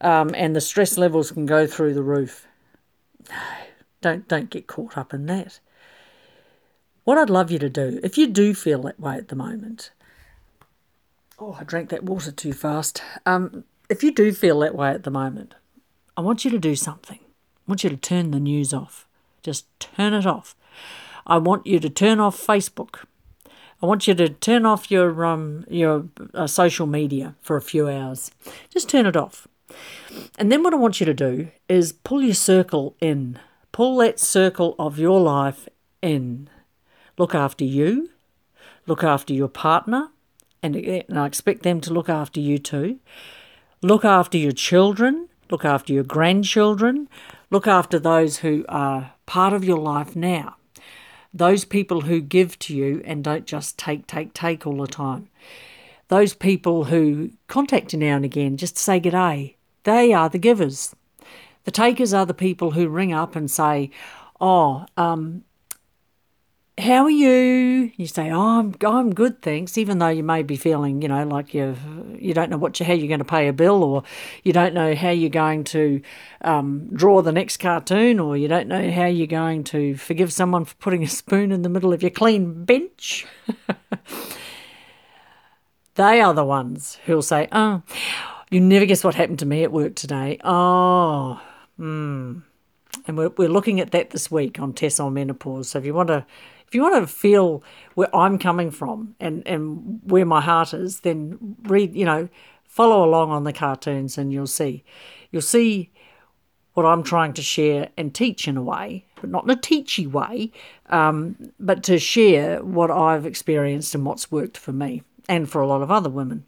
um, and the stress levels can go through the roof. Don't don't get caught up in that. What I'd love you to do, if you do feel that way at the moment, Oh, I drank that water too fast. Um, if you do feel that way at the moment, I want you to do something. I want you to turn the news off. Just turn it off. I want you to turn off Facebook. I want you to turn off your um, your uh, social media for a few hours. Just turn it off. And then what I want you to do is pull your circle in. Pull that circle of your life in. Look after you. Look after your partner. And, and I expect them to look after you too. Look after your children. Look after your grandchildren. Look after those who are part of your life now those people who give to you and don't just take, take, take all the time. Those people who contact you now and again just to say g'day, they are the givers. The takers are the people who ring up and say, Oh, um, how are you? You say, oh, I'm, I'm good, thanks. Even though you may be feeling, you know, like you you don't know what you, how you're going to pay a bill, or you don't know how you're going to um, draw the next cartoon, or you don't know how you're going to forgive someone for putting a spoon in the middle of your clean bench. they are the ones who'll say, oh, you never guess what happened to me at work today. Oh, hmm. And we're, we're looking at that this week on Tess on Menopause. So if you want to if you want to feel where I'm coming from and, and where my heart is, then read, you know, follow along on the cartoons and you'll see. You'll see what I'm trying to share and teach in a way, but not in a teachy way, um, but to share what I've experienced and what's worked for me and for a lot of other women.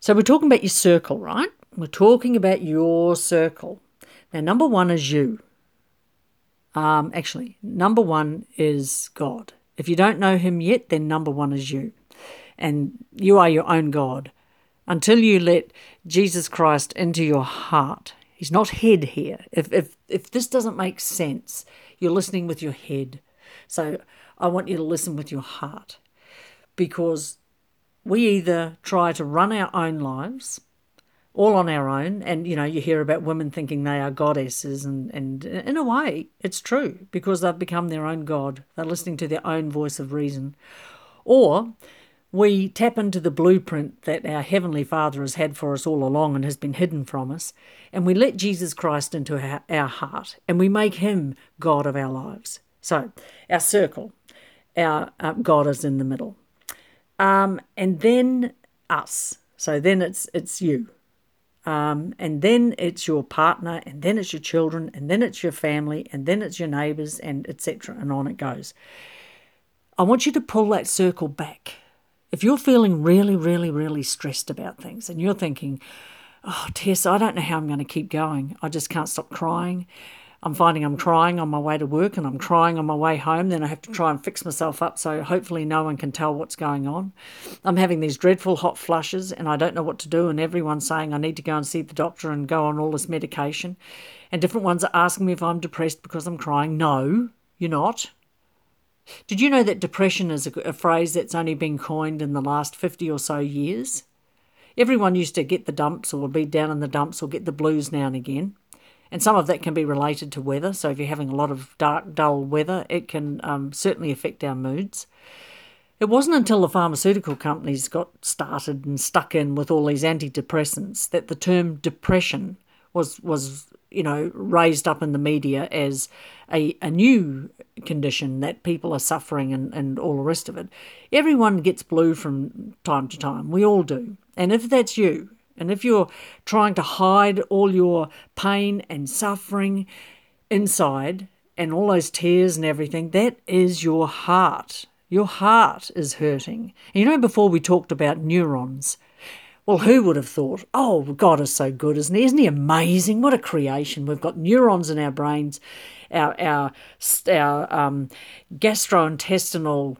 So we're talking about your circle, right? We're talking about your circle. Now, number one is you. Um, actually, number one is God. If you don't know Him yet, then number one is you. And you are your own God. Until you let Jesus Christ into your heart, He's not head here. If, if, if this doesn't make sense, you're listening with your head. So I want you to listen with your heart. Because we either try to run our own lives all on our own. And, you know, you hear about women thinking they are goddesses. And, and in a way, it's true because they've become their own God. They're listening to their own voice of reason. Or we tap into the blueprint that our Heavenly Father has had for us all along and has been hidden from us. And we let Jesus Christ into our, heart and we make Him God of our lives. So, our circle, our uh, God is in the middle. Um, and then us. So then it's it's you. Um, and then it's your partner, and then it's your children, and then it's your family, and then it's your neighbours, and etc. And on it goes. I want you to pull that circle back. If you're feeling really, really, really stressed about things, and you're thinking, "Oh, Tess, I don't know how I'm going to keep going. I just can't stop crying." I'm finding I'm crying on my way to work and I'm crying on my way home. Then I have to try and fix myself up so hopefully no one can tell what's going on. I'm having these dreadful hot flushes and I don't know what to do. And everyone's saying I need to go and see the doctor and go on all this medication. And different ones are asking me if I'm depressed because I'm crying. No, you're not. Did you know that depression is a, a phrase that's only been coined in the last 50 or so years? Everyone used to get the dumps or be down in the dumps or get the blues now and again. And some of that can be related to weather. So if you're having a lot of dark, dull weather, it can um, certainly affect our moods. It wasn't until the pharmaceutical companies got started and stuck in with all these antidepressants that the term depression was was you know raised up in the media as a, a new condition that people are suffering and, and all the rest of it. Everyone gets blue from time to time. We all do. And if that's you, and if you're trying to hide all your pain and suffering inside and all those tears and everything, that is your heart. Your heart is hurting. And you know, before we talked about neurons, well, who would have thought, oh, God is so good, isn't he? Isn't he amazing? What a creation. We've got neurons in our brains, our, our, our um, gastrointestinal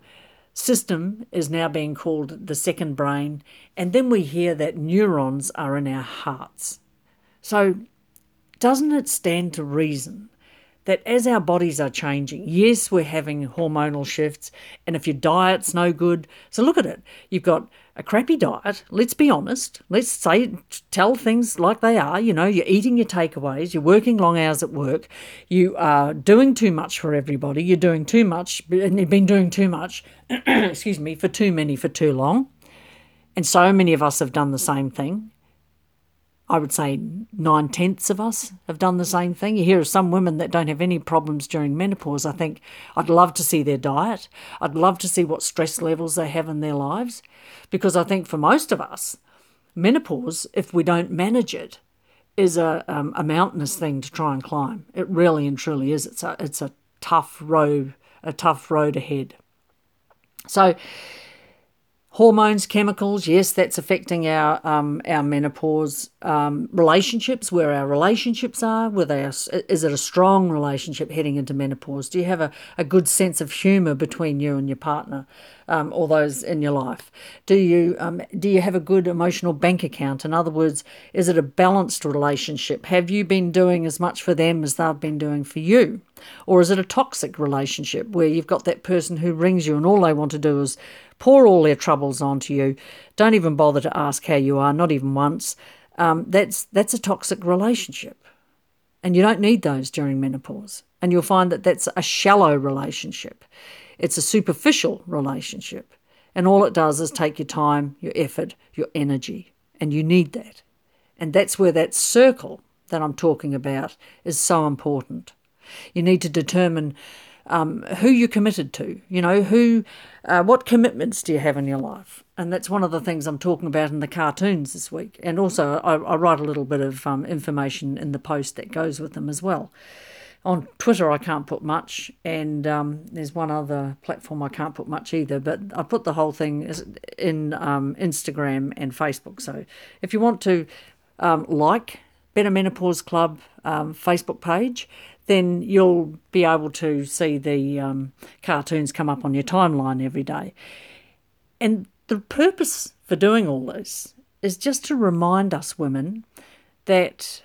system is now being called the second brain, and then we hear that neurons are in our hearts. So, doesn't it stand to reason that as our bodies are changing, yes, we're having hormonal shifts, and if your diet's no good, so look at it. You've got a crappy diet. Let's be honest. Let's say, tell things like they are. You know, you're eating your takeaways, you're working long hours at work, you are doing too much for everybody, you're doing too much, and you've been doing too much, excuse me, for too many for too long. And so many of us have done the same thing. I would say nine tenths of us have done the same thing. You hear of some women that don't have any problems during menopause. I think I'd love to see their diet. I'd love to see what stress levels they have in their lives. Because I think for most of us, menopause, if we don't manage it, is a, um, a mountainous thing to try and climb. It really and truly is. It's a, it's a tough road, a tough road ahead. So, hormones, chemicals, yes, that's affecting our um, our menopause um, relationships, where our relationships are. Our, is it a strong relationship heading into menopause? Do you have a, a good sense of humour between you and your partner, um, or those in your life? Do you um, do you have a good emotional bank account? In other words, is it a balanced relationship? Have you been doing as much for them as they've been doing for you? Or is it a toxic relationship where you've got that person who rings you and all they want to do is pour all their troubles onto you, don't even bother to ask how you are, not even once. Um, that's that's a toxic relationship, and you don't need those during menopause. And you'll find that that's a shallow relationship. It's a superficial relationship, and all it does is take your time, your effort, your energy, and you need that. And that's where that circle that I'm talking about is so important. You need to determine um, who you're committed to. You know, who, uh, what commitments do you have in your life? And that's one of the things I'm talking about in the cartoons this week. And also, I, I write a little bit of um, information in the post that goes with them as well. On Twitter, I can't put much, and um, there's one other platform I can't put much either. But I put the whole thing in um, Instagram and Facebook. So if you want to um, like Better Menopause Club um, Facebook page, then you'll be able to see the um, cartoons come up on your timeline every day. And the purpose for doing all this is just to remind us women that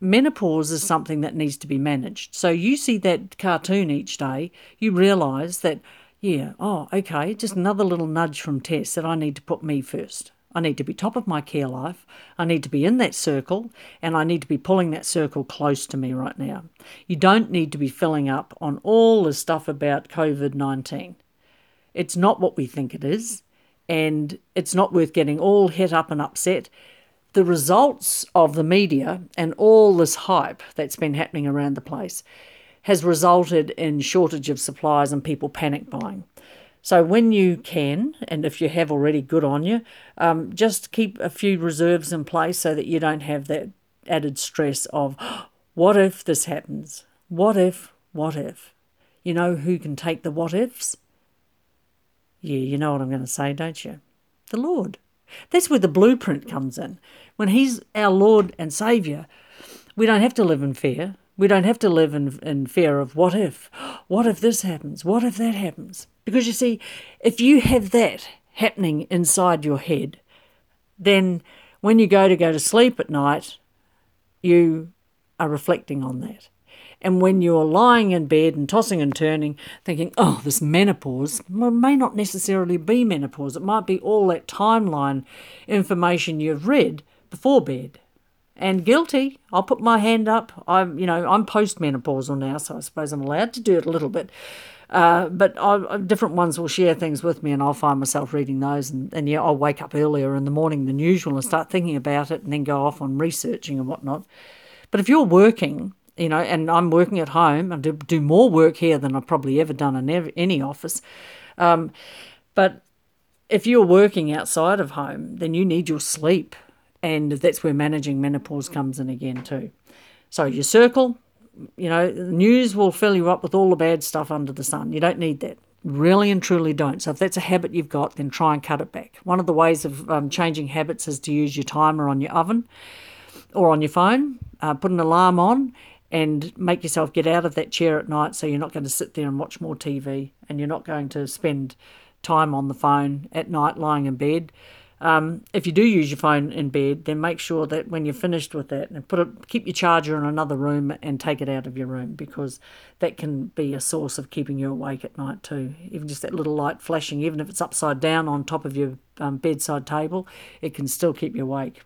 menopause is something that needs to be managed. So you see that cartoon each day, you realise that, yeah, oh, okay, just another little nudge from Tess that I need to put me first. I need to be top of my care life. I need to be in that circle and I need to be pulling that circle close to me right now. You don't need to be filling up on all the stuff about COVID 19. It's not what we think it is, and it's not worth getting all het up and upset. The results of the media and all this hype that's been happening around the place has resulted in shortage of supplies and people panic buying. So when you can, and if you have already, good on you, um, just keep a few reserves in place so that you don't have that added stress of what if this happens? What if? What if? You know who can take the what ifs? Yeah, you know what I'm going to say, don't you? The Lord. That's where the blueprint comes in. When He's our Lord and Saviour, we don't have to live in fear. We don't have to live in, in fear of what if? What if this happens? What if that happens? Because you see, if you have that happening inside your head, then when you go to go to sleep at night, you are reflecting on that. And when you're lying in bed and tossing and turning, thinking, oh, this menopause well, may not necessarily be menopause. It might be all that timeline information you've read before bed. And guilty, I'll put my hand up. I'm, you know, I'm postmenopausal now, so I suppose I'm allowed to do it a little bit. Uh, but I, different ones will share things with me, and I'll find myself reading those. And, and yeah, I'll wake up earlier in the morning than usual and start thinking about it, and then go off on researching and whatnot. But if you're working, you know, and I'm working at home, I do, do more work here than I've probably ever done in any office. Um, but if you're working outside of home, then you need your sleep, and that's where managing menopause comes in again too. So your circle, you know, news will fill you up with all the bad stuff under the sun. You don't need that. Really and truly don't. So if that's a habit you've got, then try and cut it back. One of the ways of um, changing habits is to use your timer on your oven or on your phone. Uh, put an alarm on and make yourself get out of that chair at night so you're not going to sit there and watch more TV and you're not going to spend time on the phone at night lying in bed. Um, if you do use your phone in bed, then make sure that when you're finished with that, and put it, keep your charger in another room and take it out of your room because that can be a source of keeping you awake at night too. Even just that little light flashing, even if it's upside down on top of your um, bedside table, it can still keep you awake.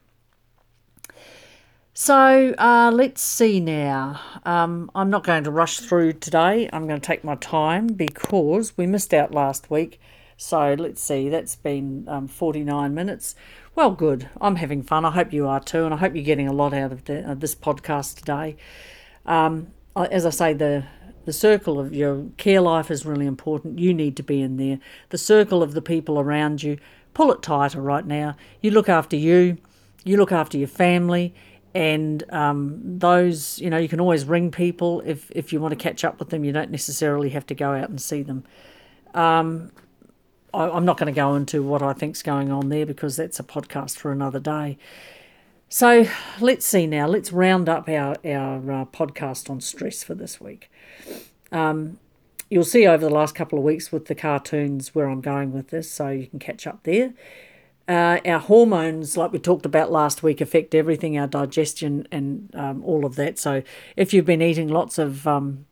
So uh, let's see now. Um, I'm not going to rush through today. I'm going to take my time because we missed out last week So let's see, that's been um, 49 minutes. Well, good. I'm having fun. I hope you are too, and I hope you're getting a lot out of the, uh, this podcast today. Um, as I say, the the circle of your care life is really important. You need to be in there. The circle of the people around you, pull it tighter right now. You look after you, you look after your family, and um, those, you know, you can always ring people if, if you want to catch up with them. You don't necessarily have to go out and see them. Um, I, I'm not going to go into what I think's going on there because that's a podcast for another day. So let's see now. Let's round up our our uh, podcast on stress for this week. Um, you'll see over the last couple of weeks with the cartoons where I'm going with this, so you can catch up there. Uh, our hormones, like we talked about last week, affect everything, our digestion and um, all of that. So if you've been eating lots of um,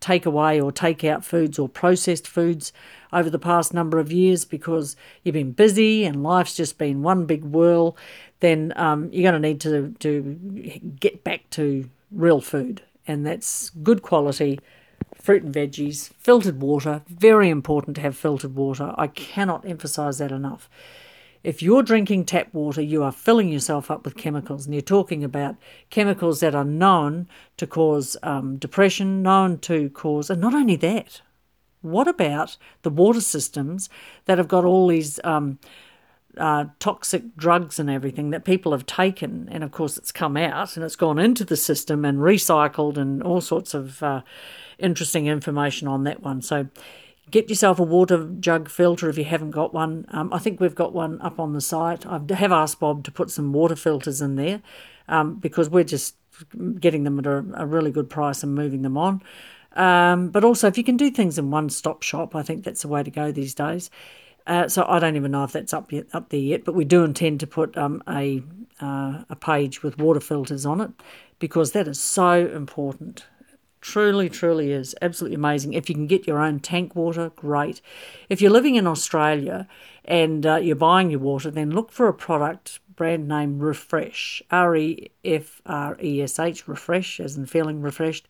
takeaway or takeout foods or processed foods over the past number of years because you've been busy and life's just been one big whirl, then um, you're going to need to, to get back to real food. And that's good quality fruit and veggies, filtered water. Very important to have filtered water. I cannot emphasize that enough. If you're drinking tap water, you are filling yourself up with chemicals, and you're talking about chemicals that are known to cause um, depression, known to cause, and not only that, what about the water systems that have got all these um, uh, toxic drugs and everything that people have taken? And of course, it's come out and it's gone into the system and recycled and all sorts of uh, interesting information on that one. So, Get yourself a water jug filter if you haven't got one. Um, I think we've got one up on the site. I have asked Bob to put some water filters in there um, because we're just getting them at a, a, really good price and moving them on. Um, but also, if you can do things in one stop shop, I think that's the way to go these days. Uh, so I don't even know if that's up yet, up there yet, but we do intend to put um, a uh, a page with water filters on it because that is so important. Truly, truly is absolutely amazing. If you can get your own tank water, great. If you're living in Australia and uh, you're buying your water, then look for a product brand name Refresh, R E F R E S H, Refresh, as in feeling refreshed.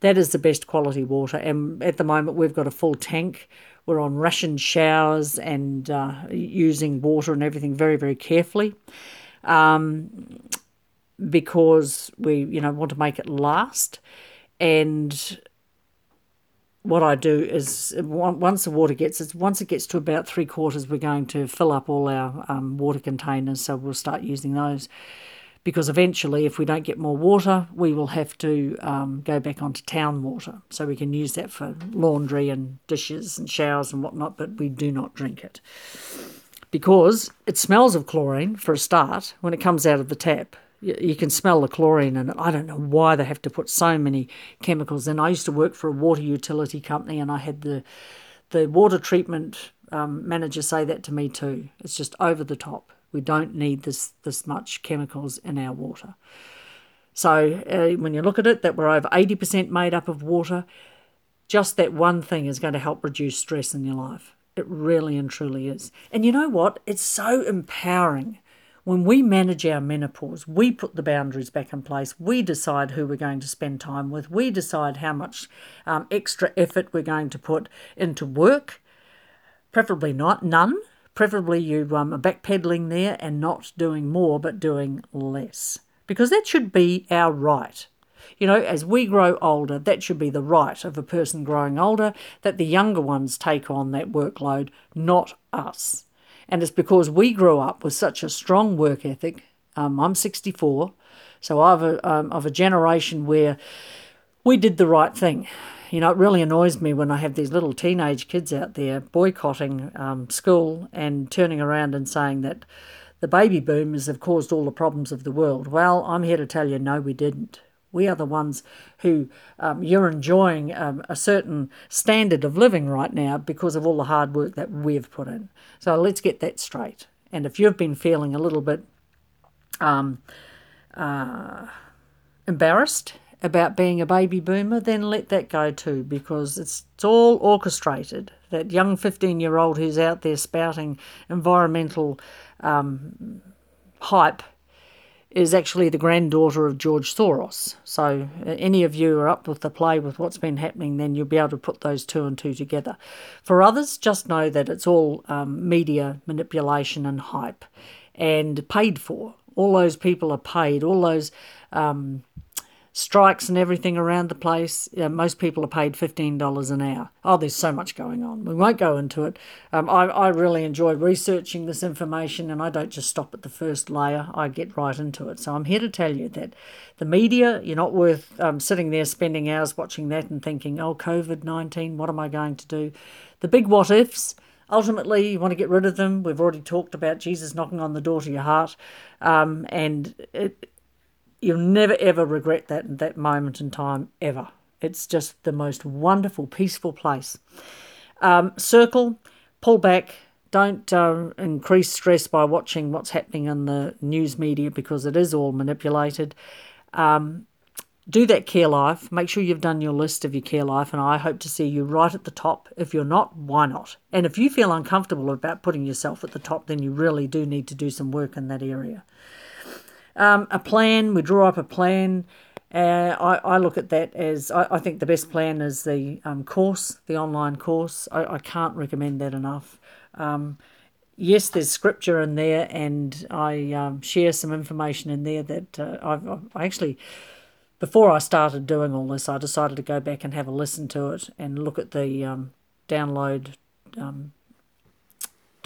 That is the best quality water. And at the moment, we've got a full tank. We're on ration showers and uh, using water and everything very, very carefully. Um, because we, you know, want to make it last and what I do is once the water gets once it gets to about three quarters, we're going to fill up all our um, water containers. So we'll start using those because eventually, if we don't get more water, we will have to um, go back onto town water. So we can use that for laundry and dishes and showers and whatnot, but we do not drink it because it smells of chlorine for a start when it comes out of the tap you can smell the chlorine and. I don't know why they have to put so many chemicals in. I used to work for a water utility company, and I had the the water treatment um, manager say that to me too. It's just over the top. We don't need this this much chemicals in our water. So uh, when you look at it, that we're over eighty percent made up of water. Just that one thing is going to help reduce stress in your life. It really and truly is. And you know what? It's so empowering when we manage our menopause, we put the boundaries back in place. We decide who we're going to spend time with. We decide how much um, extra effort we're going to put into work. Preferably not none. Preferably you um, are backpedaling there and not doing more, but doing less, because that should be our right. You know, as we grow older, that should be the right of a person growing older that the younger ones take on that workload, not us. And it's because we grew up with such a strong work ethic. Um, I'm 64, so I'm a, um, of a generation where we did the right thing. You know, it really annoys me when I have these little teenage kids out there boycotting um, school and turning around and saying that the baby boomers have caused all the problems of the world. Well, I'm here to tell you, no, we didn't. We are the ones who um, you're enjoying um, a certain standard of living right now because of all the hard work that we've put in. So let's get that straight. And if you've been feeling a little bit um, uh, embarrassed about being a baby boomer, then let that go too because it's, it's all orchestrated. That young 15 year old who's out there spouting environmental um, hype is actually the granddaughter of George Soros. So, uh, any of you are up with the play with what's been happening, then you'll be able to put those two and two together. For others, just know that it's all um, media manipulation and hype and paid for. All those people are paid, all those um, strikes and everything around the place. most people are paid $15 an hour. Oh, there's so much going on. We won't go into it. Um, I, I really enjoy researching this information and I don't just stop at the first layer, I get right into it. So I'm here to tell you that the media, you're not worth um, sitting there spending hours watching that and thinking, oh, COVID 19, what am I going to do? The big what ifs. Ultimately, you want to get rid of them. We've already talked about Jesus knocking on the door to your heart, um, and You'll never ever regret that that moment in time ever. It's just the most wonderful, peaceful place. Um, circle, pull back. Don't uh, increase stress by watching what's happening in the news media because it is all manipulated. Um, do that care life. Make sure you've done your list of your care life, and I hope to see you right at the top. If you're not, why not? And if you feel uncomfortable about putting yourself at the top, then you really do need to do some work in that area. Um, a plan, we draw up a plan. Uh, I, I look at that as I, I think the best plan is the um, course, the online course. I, I can't recommend that enough. Um, yes, there's scripture in there, and I um, share some information in there that uh, I've, I've actually, before I started doing all this, I decided to go back and have a listen to it and look at the um, download um,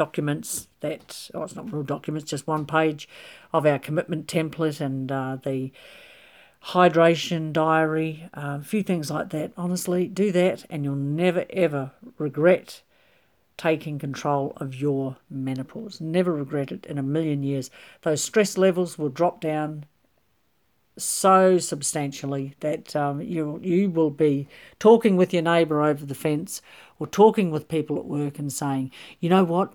documents that, oh, it's not real documents, just one page of our commitment template and uh, the hydration diary, a few things like that. Honestly, do that and you'll never ever regret taking control of your menopause. Never regret it in a million years. Those stress levels will drop down so substantially that um, you you will be talking with your neighbour over the fence or talking with people at work and saying, you know what,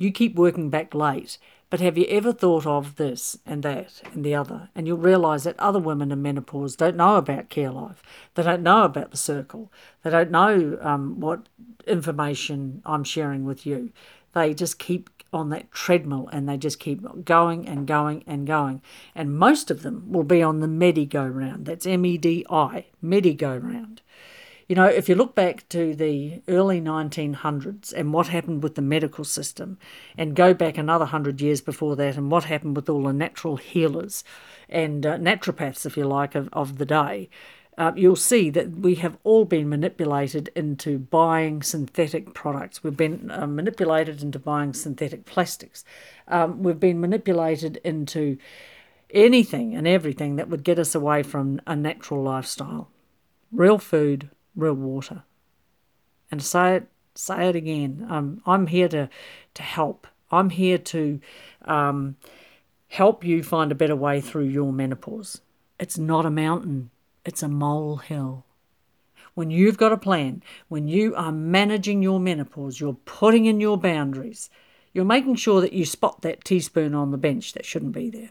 you keep working back late, but have you ever thought of this and that and the other? And you'll realise that other women in menopause don't know about Care Life. They don't know about the circle. They don't know um, what information I'm sharing with you. They just keep on that treadmill and they just keep going and going and going. And most of them will be on the Medi go round. That's M E D I, Medi go round. You know, if you look back to the early 1900s and what happened with the medical system, and go back another hundred years before that, and what happened with all the natural healers and uh, naturopaths, if you like, of, of the day, uh, you'll see that we have all been manipulated into buying synthetic products. We've been uh, manipulated into buying synthetic plastics. Um, we've been manipulated into anything and everything that would get us away from a natural lifestyle. Real food, real water. And say it, say it again. Um, I'm here to, to help. I'm here to um, help you find a better way through your menopause. It's not a mountain, it's a molehill. When you've got a plan, when you are managing your menopause, you're putting in your boundaries, you're making sure that you spot that teaspoon on the bench that shouldn't be there.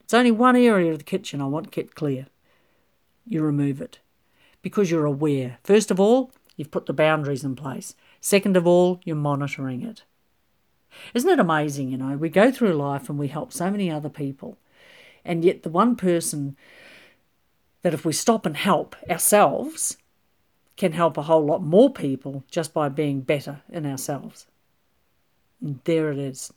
It's only one area of the kitchen I want kept clear. You remove it because you're aware. First of all, you've put the boundaries in place. Second of all, you're monitoring it. Isn't it amazing, you know? We go through life and we help so many other people, and yet the one person that if we stop and help ourselves can help a whole lot more people just by being better in ourselves. And there it is.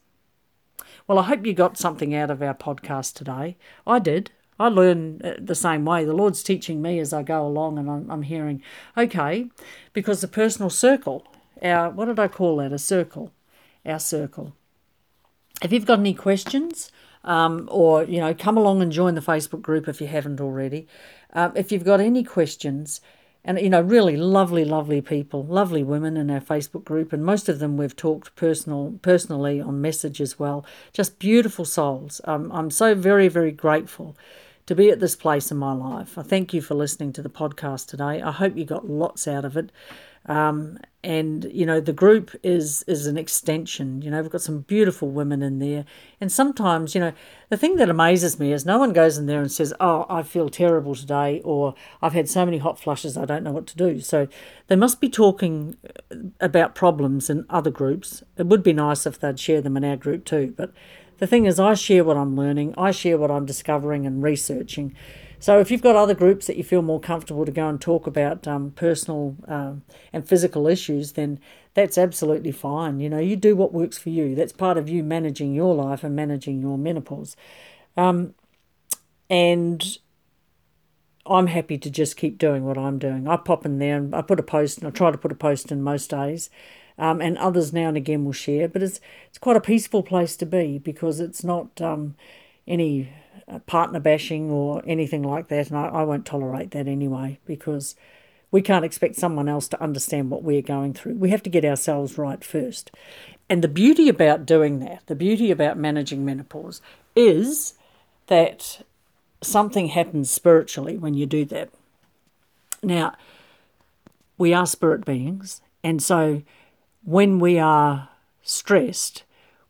Well, I hope you got something out of our podcast today. I did. I learn uh, the same way. The Lord's teaching me as I go along, and I'm, I'm hearing, okay, because the personal circle, our, what did I call that? A circle, our circle. If you've got any questions, um, or you know, come along and join the Facebook group if you haven't already. Um, if you've got any questions, and you know, really lovely, lovely people, lovely women in our Facebook group, and most of them we've talked personal, personally on message as well. Just beautiful souls. Um, I'm so very, very grateful to be at this place in my life. I thank you for listening to the podcast today. I hope you got lots out of it. Um, and you know the group is is an extension you know we've got some beautiful women in there and sometimes you know the thing that amazes me is no one goes in there and says oh i feel terrible today or i've had so many hot flushes i don't know what to do so they must be talking about problems in other groups it would be nice if they'd share them in our group too but the thing is, I share what I'm learning, I share what I'm discovering and researching. So if you've got other groups that you feel more comfortable to go and talk about um, personal uh, and physical issues, then that's absolutely fine. You know, you do what works for you. That's part of you managing your life and managing your menopause. Um, and I'm happy to just keep doing what I'm doing. I pop in there and I put a post, and I try to put a post in most days, um, and others now and again will share. But it's it's quite a peaceful place to be because it's not um, any uh, partner bashing or anything like that, and I, I won't tolerate that anyway because we can't expect someone else to understand what we're going through. We have to get ourselves right first. And the beauty about doing that, the beauty about managing menopause, is that something happens spiritually when you do that. Now, we are spirit beings, and so when we are stressed,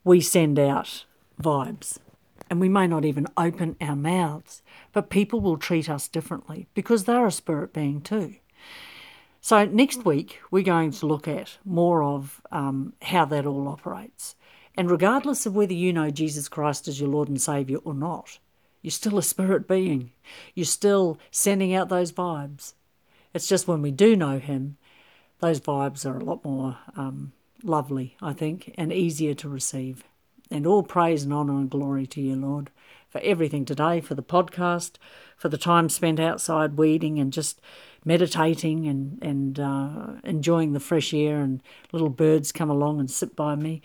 we send out vibes. And we may not even open our mouths, but people will treat us differently because they're a spirit being too. So, next week, we're going to look at more of um, how that all operates. And regardless of whether you know Jesus Christ as your Lord and Saviour or not, you're still a spirit being. You're still sending out those vibes. It's just when we do know Him, those vibes are a lot more um, lovely, I think, and easier to receive. And all praise and honour and glory to you, Lord, for everything today, for the podcast, for the time spent outside weeding and just meditating and, and uh, enjoying the fresh air and little birds come along and sit by me.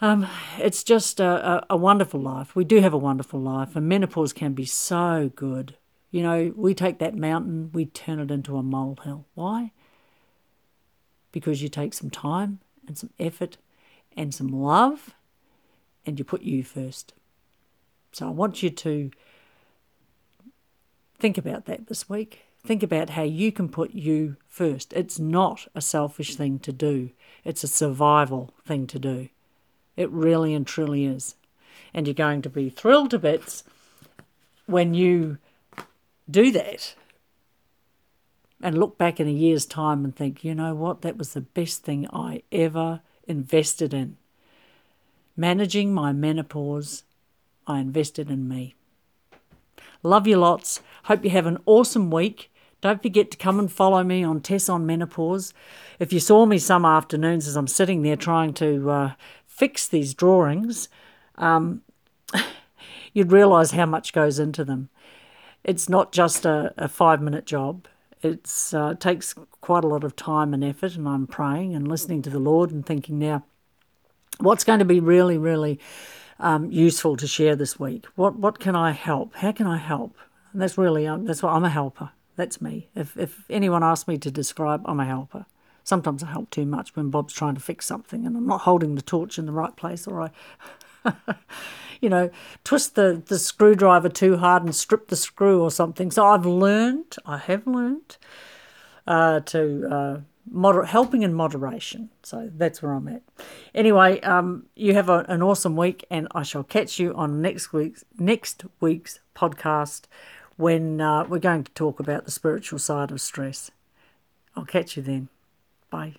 Um, it's just a, a, a wonderful life. We do have a wonderful life, and menopause can be so good. You know, we take that mountain, we turn it into a molehill. Why? Because you take some time and some effort and some love and you put you first. So I want you to think about that this week. Think about how you can put you first. It's not a selfish thing to do, it's a survival thing to do. It really and truly is. And you're going to be thrilled to bits when you do that and look back in a year's time and think, you know what, that was the best thing I ever invested in. Managing my menopause, I invested in me. Love you lots. Hope you have an awesome week. Don't forget to come and follow me on Tess on Menopause. If you saw me some afternoons as I'm sitting there trying to uh, fix these drawings, um, you'd realise how much goes into them. It's not just a, a five minute job. Uh, it takes quite a lot of time and effort, and I'm praying and listening to the Lord and thinking now, what's going to be really, really um, useful to share this week? What what can I help? How can I help? And that's really um, that's what I'm a helper. That's me. If if anyone asks me to describe, I'm a helper. Sometimes I help too much when Bob's trying to fix something and I'm not holding the torch in the right place or I, you know, twist the, the screwdriver too hard and strip the screw or something. So I've learned, I have learned uh, to uh, helping in moderation. So that's where I'm at. Anyway, um, you have a, an awesome week and I shall catch you on next week's, next week's podcast when uh, we're going to talk about the spiritual side of stress. I'll catch you then. Bye.